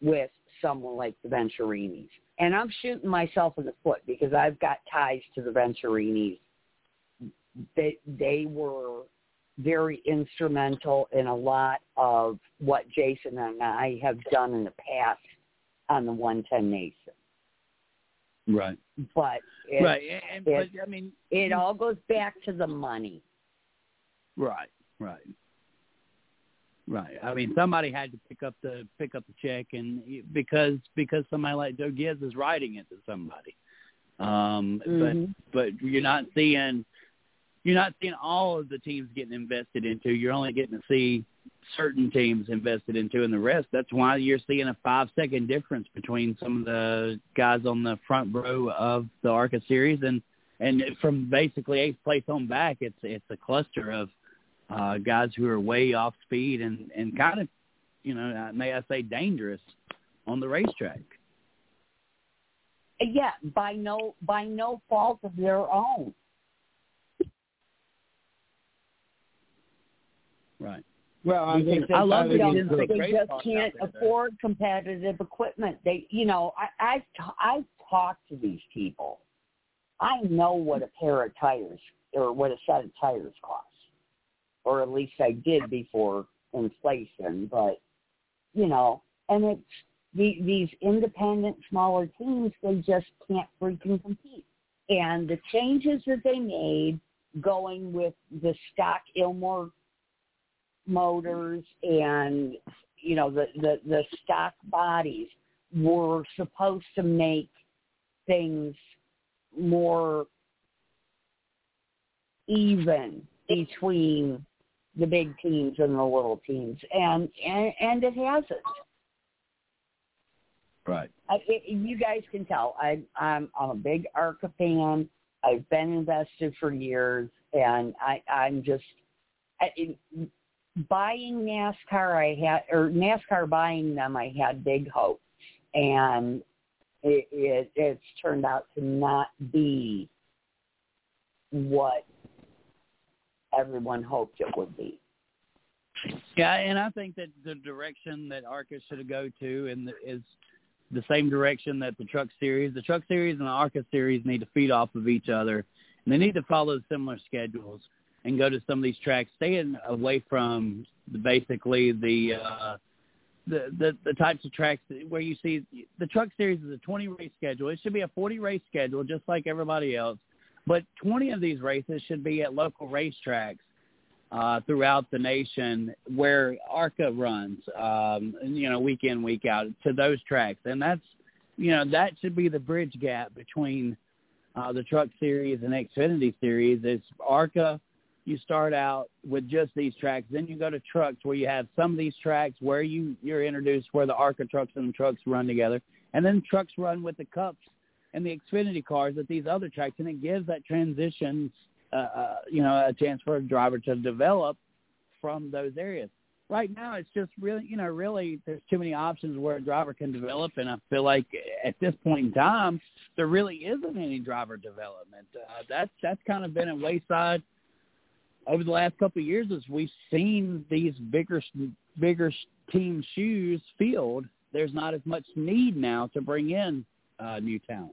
with someone like the Venturinis? And I'm shooting myself in the foot because I've got ties to the Venturinis. They they were very instrumental in a lot of what Jason and I have done in the past on the 110 Nation. Right. But it, right, and, but I mean, it all goes back to the money. Right, right, right. I mean, somebody had to pick up the pick up the check, and because because somebody like Joe Gibbs is writing it to somebody. Um, Mhm. but but you're not seeing you're not seeing all of the teams getting invested into. You're only getting to see certain teams invested into, and the rest. That's why you're seeing a five second difference between some of the guys on the front row of the ARCA series and and from basically eighth place on back, it's it's a cluster of uh, guys who are way off speed and and kind of, you know, may I say, dangerous on the racetrack. Yeah, by no by no fault of their own. Right. Well, I think I love they, the don't- they just can't out there, though. afford competitive equipment. They, you know, I, I've t- I've talked to these people. I know what a pair of tires or what a set of tires costs, or at least I did before inflation. But you know, and it's the, these independent smaller teams. They just can't freaking compete. And the changes that they made, going with the stock Ilmor motors and you know the the the stock bodies were supposed to make things more even between the big teams and the little teams and and, and it hasn't Right. I, it, you guys can tell I, I'm I'm a big ARCA fan. I've been invested for years, and I I'm just I, it, buying NASCAR. I had or NASCAR buying them. I had big hopes, and it, it it's turned out to not be what everyone hoped it would be. Yeah, and I think that the direction that ARCA should go to and is the same direction that the Truck Series, the Truck Series and the ARCA Series need to feed off of each other, and they need to follow similar schedules and go to some of these tracks, staying away from basically the uh, the, the the types of tracks where you see the Truck Series is a 20 race schedule. It should be a 40 race schedule, just like everybody else. But 20 of these races should be at local racetracks uh, throughout the nation where ARCA runs, um, you know, week in, week out to those tracks. And that's, you know, that should be the bridge gap between uh, the Truck Series and Xfinity Series. Is ARCA, you start out with just these tracks, then you go to trucks where you have some of these tracks where you, you're introduced where the ARCA trucks and the trucks run together. And then trucks run with the cups and the Xfinity cars at these other tracks, and it gives that transition uh, uh, you know, a chance for a driver to develop from those areas. Right now, it's just really, you know, really there's too many options where a driver can develop, and I feel like at this point in time, there really isn't any driver development. Uh, that's that's kind of been a wayside over the last couple of years as we've seen these bigger bigger team shoes filled. There's not as much need now to bring in uh, new talent.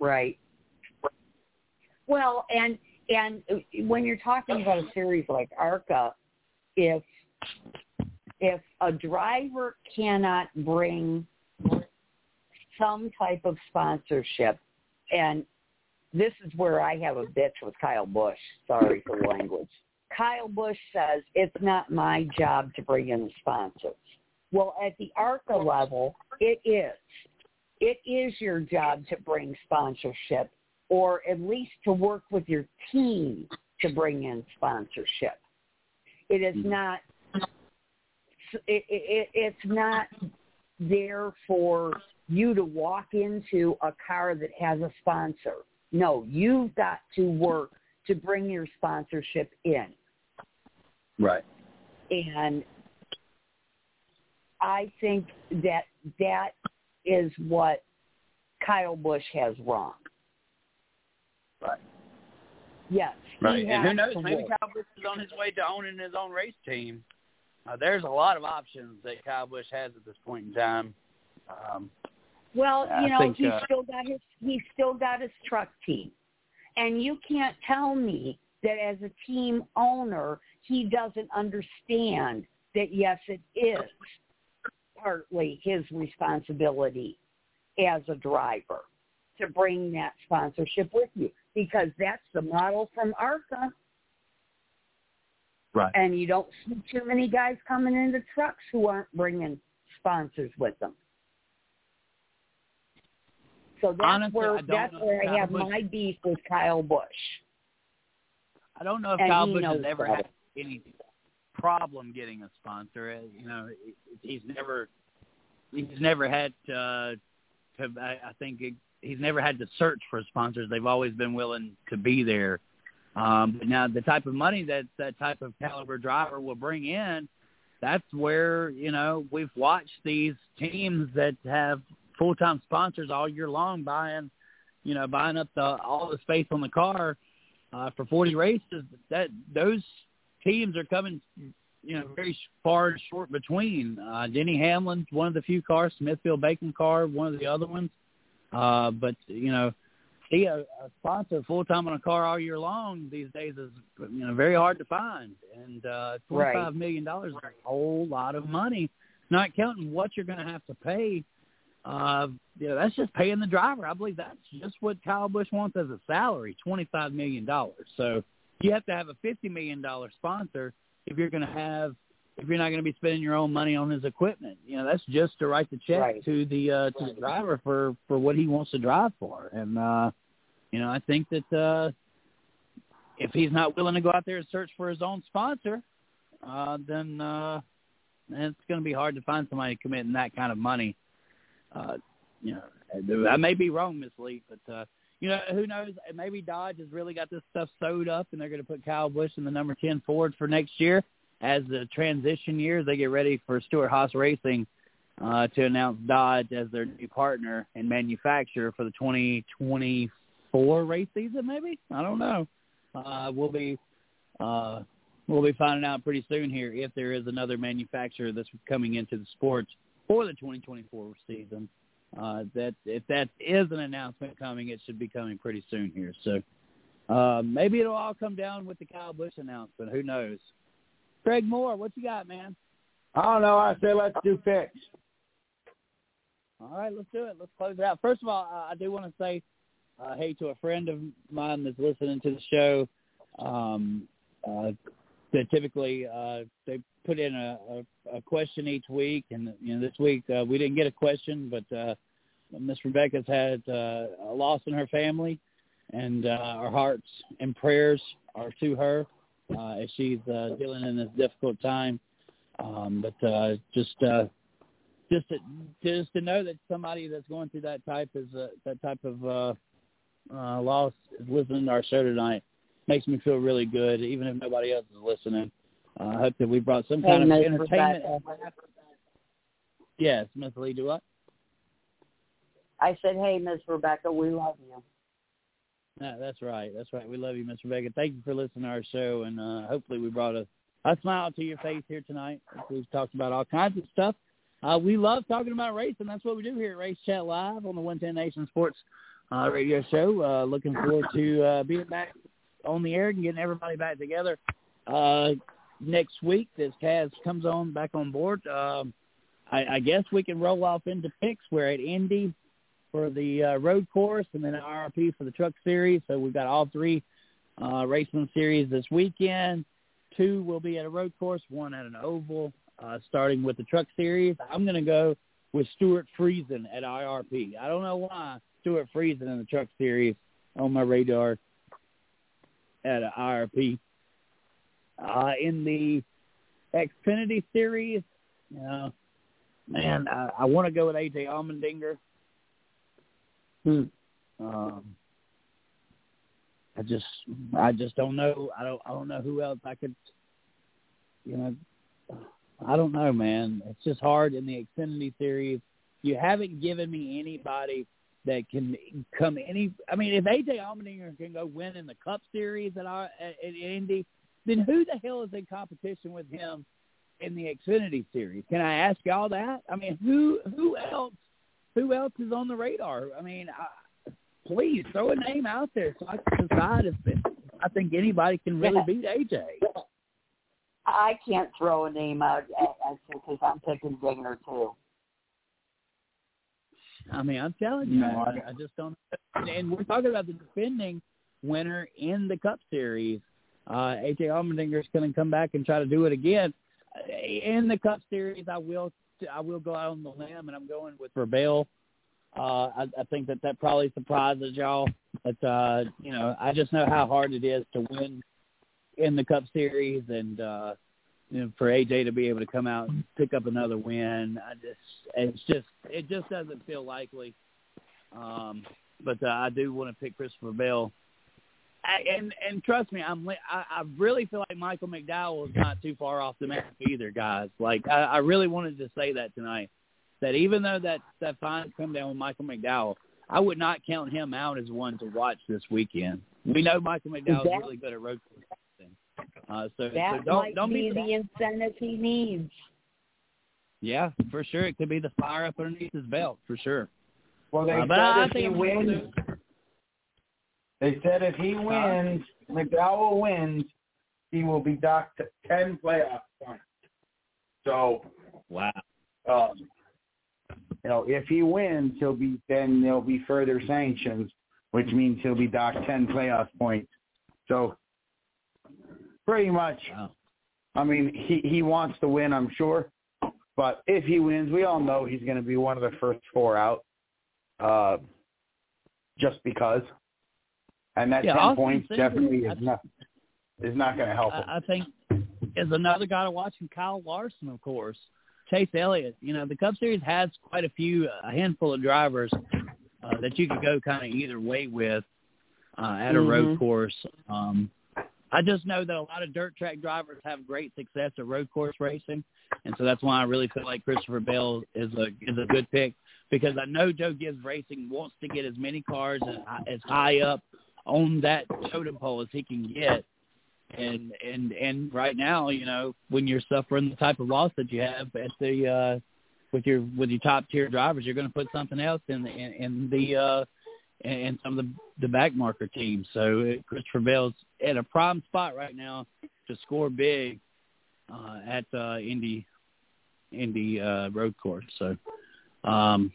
Right. Well, and and when you're talking about a series like ARCA, if if a driver cannot bring some type of sponsorship, and this is where I have a bitch with Kyle Busch. Sorry for the language. Kyle Busch says it's not my job to bring in sponsors. Well, at the ARCA level, it is. It is your job to bring sponsorship or at least to work with your team to bring in sponsorship. It is mm-hmm. not. It, it, it's not there for you to walk into a car that has a sponsor. No, you've got to work to bring your sponsorship in. Right. And I think that that is what Kyle Busch has wrong. Right. Yes. Right. And who knows? Maybe work. Kyle Busch is on his way to owning his own race team. Uh, there's a lot of options that Kyle Busch has at this point in time. Um, Well, I you know, think, he's uh, still got his he's still got his truck team. And you can't tell me that as a team owner, he doesn't understand that yes, it is partly his responsibility as a driver to bring that sponsorship with you because that's the model from ARCA. Right. And you don't see too many guys coming into trucks who aren't bringing sponsors with them. So that's Honestly, where that's know where I have Busch- my beef with Kyle Busch. I don't know if And Kyle he Busch has ever that. had any problem getting a sponsor. Uh, You know, he's never he's never had uh, to. I, I think it, he's never had to search for sponsors. They've always been willing to be there. Um, but now the type of money that that type of caliber driver will bring in, that's where you know we've watched these teams that have full time sponsors all year long buying, you know, buying up the all the space on the car uh, for 40 races. That those teams are coming, you know, very far and short between. Uh, Denny Hamlin's one of the few cars, Smithfield Bacon car, one of the other ones. Uh, but you know, see a, a sponsor full time on a car all year long these days is you know very hard to find. And uh, twenty Right. five million dollars is a whole lot of money, not counting what you're going to have to pay. Uh, you know, that's just paying the driver. I believe that's just what Kyle Busch wants as a salary, twenty five million dollars. So you have to have a fifty million dollar sponsor if you're going to have if you're not going to be spending your own money on his equipment. You know, that's just to write the check Right. to the uh, to the driver for for what he wants to drive for. And uh, you know, I think that uh, if he's not willing to go out there and search for his own sponsor, uh, then uh, it's going to be hard to find somebody committing that kind of money. Uh, you know, I may be wrong, Miss Lee, but uh, you know, who knows? Maybe Dodge has really got this stuff sewed up, and they're going to put Kyle Busch in the number ten Ford for next year as the transition year. They get ready for Stewart-Haas Racing uh, to announce Dodge as their new partner and manufacturer for the 2024 race season. Maybe I don't know. Uh, we'll be uh, we'll be finding out pretty soon here if there is another manufacturer that's coming into the sports for the 2024 season. Uh, that if that is an announcement coming, it should be coming pretty soon here. So uh, maybe it'll all come down with the Kyle Busch announcement. Who knows? Craig Moore, what you got, man? I don't know. I say let's do picks. All right, let's do it. Let's close it out. First of all, I I do want to say uh, hey to a friend of mine that's listening to the show. Um, uh, that typically uh, they put in a, a, a question each week, and you know this week uh, we didn't get a question, but uh, Miss Rebecca's had uh, a loss in her family, and uh, our hearts and prayers are to her uh, as she's uh, dealing in this difficult time. Um, but uh, just uh, just to, just to know that somebody that's going through that type is uh, that type of uh, uh, loss is listening to our show tonight makes me feel really good, even if nobody else is listening. Uh, I hope that we brought some kind Hey, of entertainment. Yes, Miss Lee, do what? I said, hey, Miss Rebecca, we love you. No, that's right. That's right. We love you, Miss Rebecca. Thank you for listening to our show, and uh, hopefully we brought a, a smile to your face here tonight. We've talked about all kinds of stuff. Uh, we love talking about racing. That's what we do here at Race Chat Live on the 110 Nation Sports uh, radio show. Uh, looking forward to uh, being back on the air and getting everybody back together uh, next week as Kaz comes on back on board. Um, I, I guess we can roll off into picks. We're at Indy for the uh, road course and then IRP for the truck series. So we've got all three uh, racing series this weekend. Two will be at a road course, one at an oval, uh, starting with the truck series. I'm going to go with Stewart Friesen at IRP. I don't know why Stewart Friesen in the truck series on my radar at a IRP. Uh, in the Xfinity series, you know, man, I, I want to go with AJ Allmendinger. Hmm. Um, I just, I just don't know. I don't, I don't know who else I could, you know, I don't know, man. It's just hard in the Xfinity series. You haven't given me anybody that can come any. I mean, if AJ Allmendinger can go win in the Cup Series at, our, at, at Indy, then who the hell is in competition with him in the Xfinity Series? Can I ask y'all that? I mean, who who else who else is on the radar? I mean, I, please throw a name out there so I can decide if I think anybody can really Yeah. beat AJ. I can't throw a name out uh, because I'm picking Dinger too. I mean, I'm telling you, No, I, I just don't. And, we're talking about the defending winner in the Cup Series. Uh, AJ Allmendinger's going to come back and try to do it again Uh, in the Cup Series. I will, I will go out on the limb, and I'm going with Rebel. Uh, I, I think that that probably surprises y'all, but uh, you know, I just know how hard it is to win in the Cup Series, and uh, you know, for AJ to be able to come out and pick up another win, I just it's just it just doesn't feel likely. Um, but uh, I do want to pick Christopher Bell. I, and and trust me, I'm I, I really feel like Michael McDowell is not too far off the map either, guys. Like I, I really wanted to say that tonight. That even though that that fine come down with Michael McDowell, I would not count him out as one to watch this weekend. We know Michael McDowell is That- really good at road. Uh, so, That so don't might don't be be the incentive he needs. Yeah, for sure. It could be the fire up underneath his belt, for sure. Well, they Uh, said but I if think he wins, they said if he wins, McDowell wins, he will be docked to ten playoff points. So, Wow. um, you know, if he wins, he'll be then there'll be further sanctions, which means he'll be docked ten playoff points. So, pretty much, Wow. I mean, he he wants to win, I'm sure. But if he wins, we all know he's going to be one of the first four out, uh, just because. And that Yeah, ten Austin points Cinders, definitely is that's- not is not going to help him. I, I think is another guy to watch, and Kyle Larson, of course. Chase Elliott. You know, the Cup Series has quite a few, a handful of drivers uh, that you could go kind of either way with uh, at a road Mhm. course. Um, I just know that a lot of dirt track drivers have great success at road course racing, and so that's why I really feel like Christopher Bell is a is a good pick because I know Joe Gibbs Racing wants to get as many cars as, as high up on that totem pole as he can get. And and and right now, you know, when you're suffering the type of loss that you have at the uh with your with your top tier drivers, you're going to put something else in the in, in the uh in, in some of the the back marker teams. So uh, Christopher Bell's at a prime spot right now to score big uh at uh Indy Indy uh road course. So um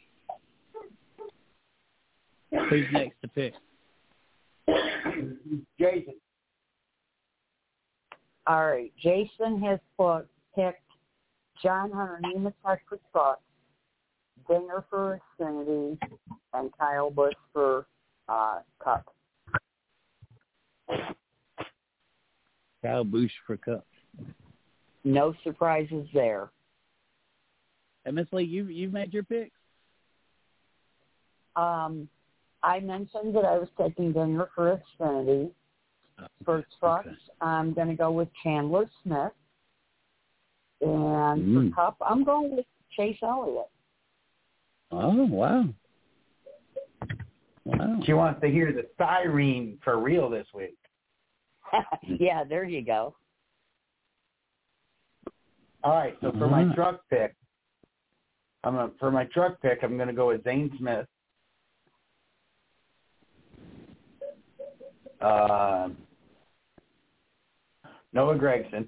who's next to pick? Jason, All right. Jason has put, picked John Hunter Nemechek for trucks, Dinger for Xfinity, and Kyle Busch for uh, Cup. Kyle Busch for Cup. No surprises there. And Miss Lee, you you've made your picks. Um, I mentioned that I was taking Dinger for Xfinity. For trucks, Okay. I'm going to go with Chandler Smith. And Mm. for Cup, I'm going with Chase Elliott. Oh wow. Wow. she wants to hear the siren for real this week. yeah, there you go. All right, so for my truck pick, I'm a, for my truck pick, I'm going to go with Zane Smith. Uh, Noah Gragson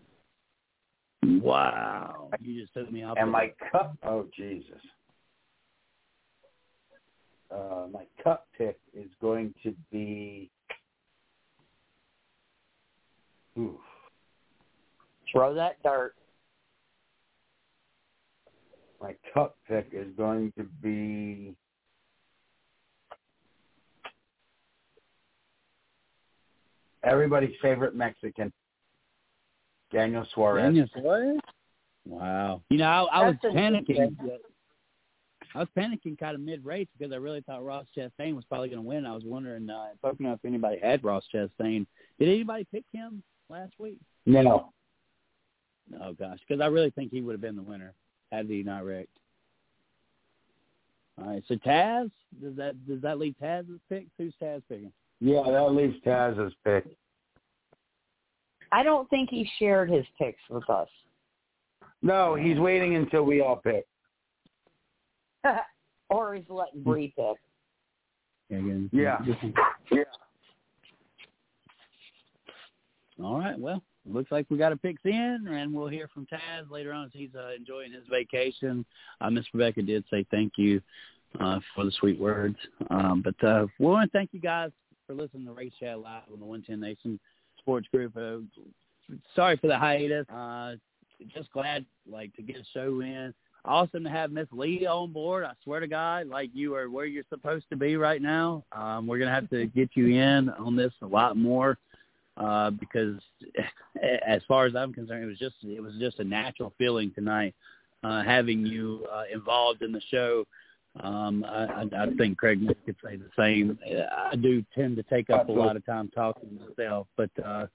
Wow. You just took me off. and my cup. Oh Jesus! Uh, my cup pick is going to be. Oof. Throw that dart. My cup pick is going to be. Everybody's favorite Mexican, Daniel Suarez. Daniel Suarez? Wow. You know, I, I was That's panicking. Interesting. I was panicking kind of mid race because I really thought Ross Chastain was probably going to win. I was wondering, uh, if I don't know if anybody had Ross Chastain. Did anybody pick him last week? No. Oh gosh, because I really think he would have been the winner had he not wrecked. All right, so Taz does that does that leave Taz's pick? Who's Taz picking? Yeah, that leaves Taz's pick. I don't think he shared his picks with us. No, he's waiting until we all pick. or he's letting Bree pick. Again, Yeah. Yeah. All right. Well, looks like we got a picks in, and we'll hear from Taz later on as he's uh, enjoying his vacation. Uh, Miss Rebecca did say thank you uh, for the sweet words. Um, but uh, we want to thank you guys for listening to Race Chat Live on the 110 Nation Sports Group. Uh, sorry for the hiatus. Uh, just glad like to get a show in. Awesome to have Miss Lee on board. I swear to God, like you are where you're supposed to be right now. Um, we're gonna have to get you in on this a lot more uh, because, as far as I'm concerned, it was just it was just a natural feeling tonight uh, having you uh, involved in the show. Um, I, I think Craig could say the same. I do tend to take up a lot of time talking myself, but uh,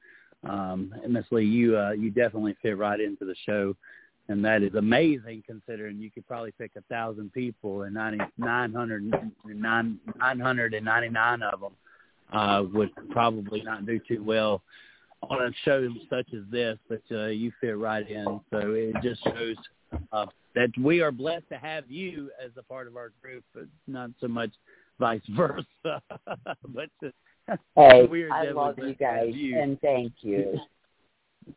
um, Miss Lee, you uh, you definitely fit right into the show, and that is amazing considering you could probably pick a thousand people and ninety nine hundred nine nine hundred and ninety nine of them uh, would probably not do too well on a show such as this, but uh, you fit right in. So it just shows uh, that we are blessed to have you as a part of our group, but not so much vice versa. but uh, hey, we are I love you guys, you. and thank you.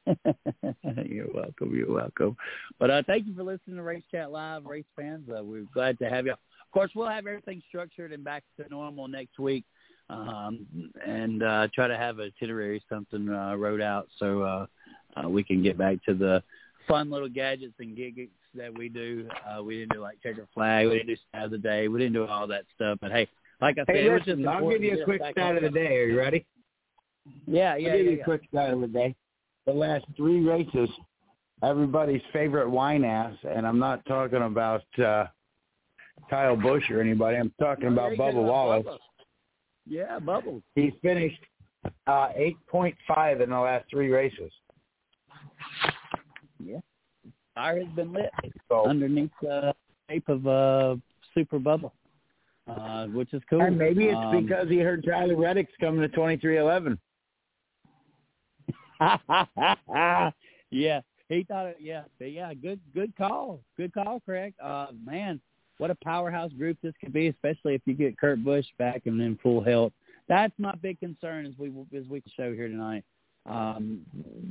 you're welcome. You're welcome. But uh, thank you for listening to Race Chat Live, race fans. Uh, we're glad to have you. Of course, we'll have everything structured and back to normal next week um, and uh, try to have a itinerary something uh, wrote out so uh, uh, we can get back to the fun little gadgets and gigs that we do. Uh, we didn't do like checker flag, we didn't do stat of the day, we didn't do all that stuff. But hey, like I said, hey, it was listen, just I'll give you a quick stat of the day. Are you ready? Yeah, yeah, I'll give yeah, you yeah. a quick stat of the day. The last three races, everybody's favorite wine ass, and I'm not talking about uh, Kyle Busch or anybody. I'm talking about Bubba Wallace. Bubba. Yeah, Bubbles. He's finished uh, 8.5 in the last three races. Yeah. Fire has been lit So, underneath the shape of uh, Super bubble, uh, which is cool. and maybe it's Um, because he heard Tyler Reddick's coming to 23XI. yeah, he thought it. Yeah, but yeah, good, good call, good call, Craig. Uh, man, what a powerhouse group this could be, especially if you get Kurt Busch back and in full health. That's my big concern as we as we show here tonight. Um,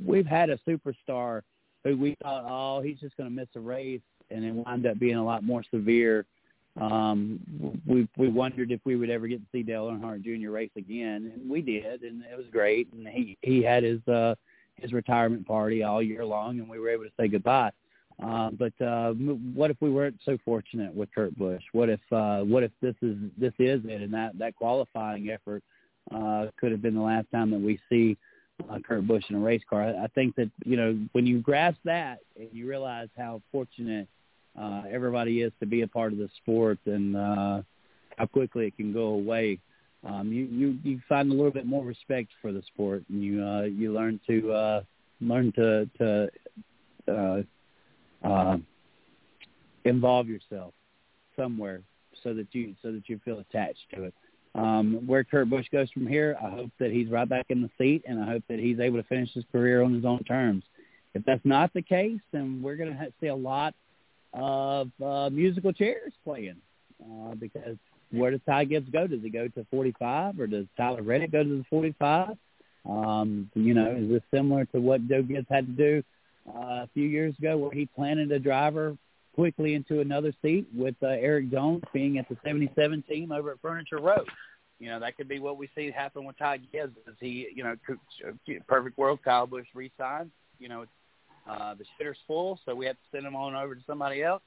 we've had a superstar who we thought, oh, he's just going to miss a race, and it wound up being a lot more severe. Um, we we wondered if we would ever get to see Dale Earnhardt Jr. race again, and we did, and it was great. And he he had his uh, his retirement party all year long, and we were able to say goodbye. Uh, but uh, what if we weren't so fortunate with Kurt Busch? What if uh, what if this is this is it, and that that qualifying effort uh, could have been the last time that we see uh, Kurt Busch in a race car? I, I think that you know when you grasp that and you realize how fortunate uh, everybody is to be a part of the sport and uh, how quickly it can go away. Um, you, you you find a little bit more respect for the sport, and you uh, you learn to uh, learn to to uh, uh, involve yourself somewhere so that you so that you feel attached to it. Um, where Kurt Busch goes from here, I hope that he's right back in the seat, and I hope that he's able to finish his career on his own terms. If that's not the case, then we're going to see a lot of uh, musical chairs playing uh, because where does Ty Gibbs go? Does he go to 45 or does Tyler Reddick go to the 45? Um, you know, is this similar to what Joe Gibbs had to do uh, a few years ago where he planted a driver quickly into another seat with uh, Erik Jones being at the 77 team over at Furniture Row? You know, that could be what we see happen with Ty Gibbs as he, you know, perfect world, Kyle Busch re-signs. You know, uh, the shitter's full, so we have to send him on over to somebody else.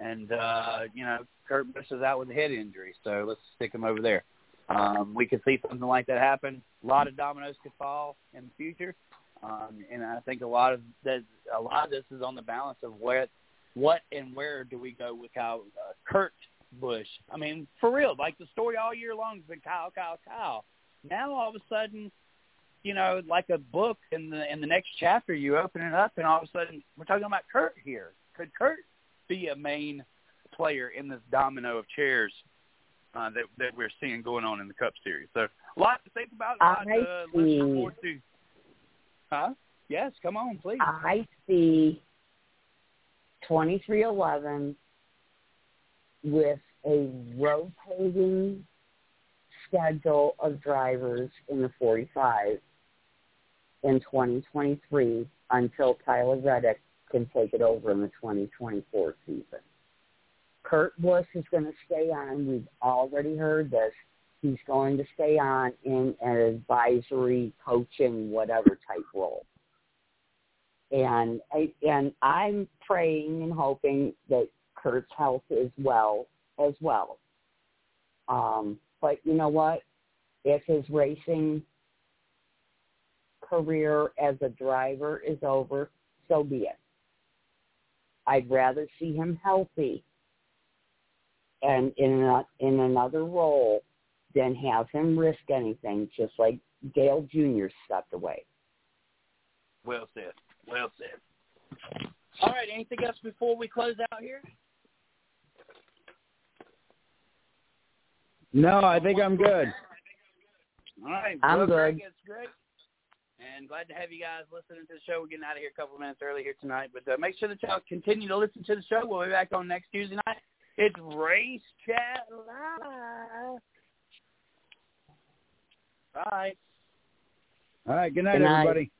And, uh, you know, Kurt Busch is out with a head injury, so let's stick him over there. Um, we could see something like that happen. A lot of dominoes could fall in the future. Um, and I think a lot of that, a lot of this is on the balance of where, what and where do we go with how uh, Kurt Busch. I mean, for real, like the story all year long has been Kyle, Kyle, Kyle. Now all of a sudden, you know, like a book in the in the next chapter, you open it up, and all of a sudden we're talking about Kurt here. Could Kurt be a main player in this domino of chairs uh, that that we're seeing going on in the Cup Series? So a lot to think about. A lot I to see. forward to. Huh? Yes, come on, please. I see 23XI with a rotating schedule of drivers in the 45 in 2023 until Tyler Reddick can take it over in the 2024 season. Kurt Busch is going to stay on. We've already heard this. He's going to stay on in an advisory, coaching, whatever type role. And I, and I'm praying and hoping that Kurt's health is well as well. Um, but you know what? If his racing career as a driver is over, so be it. I'd rather see him healthy and in a, in another role than have him risk anything, just like Dale Jr. stepped away. Well said. Well said. All right. Anything else before we close out here? No, I think I'm good. All right. I'm well, good. Greg, it's great. And glad to have you guys listening to the show. We're getting out of here a couple of minutes early here tonight. But uh, make sure that y'all continue to listen to the show. We'll be back on next Tuesday night. It's Race Chat Live. Bye. All right. Good night, Good night. everybody.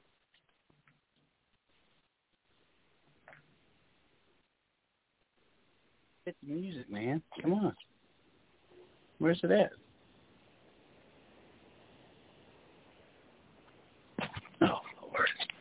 Hit the music, man. Come on. Where's it at? Oh, Lord.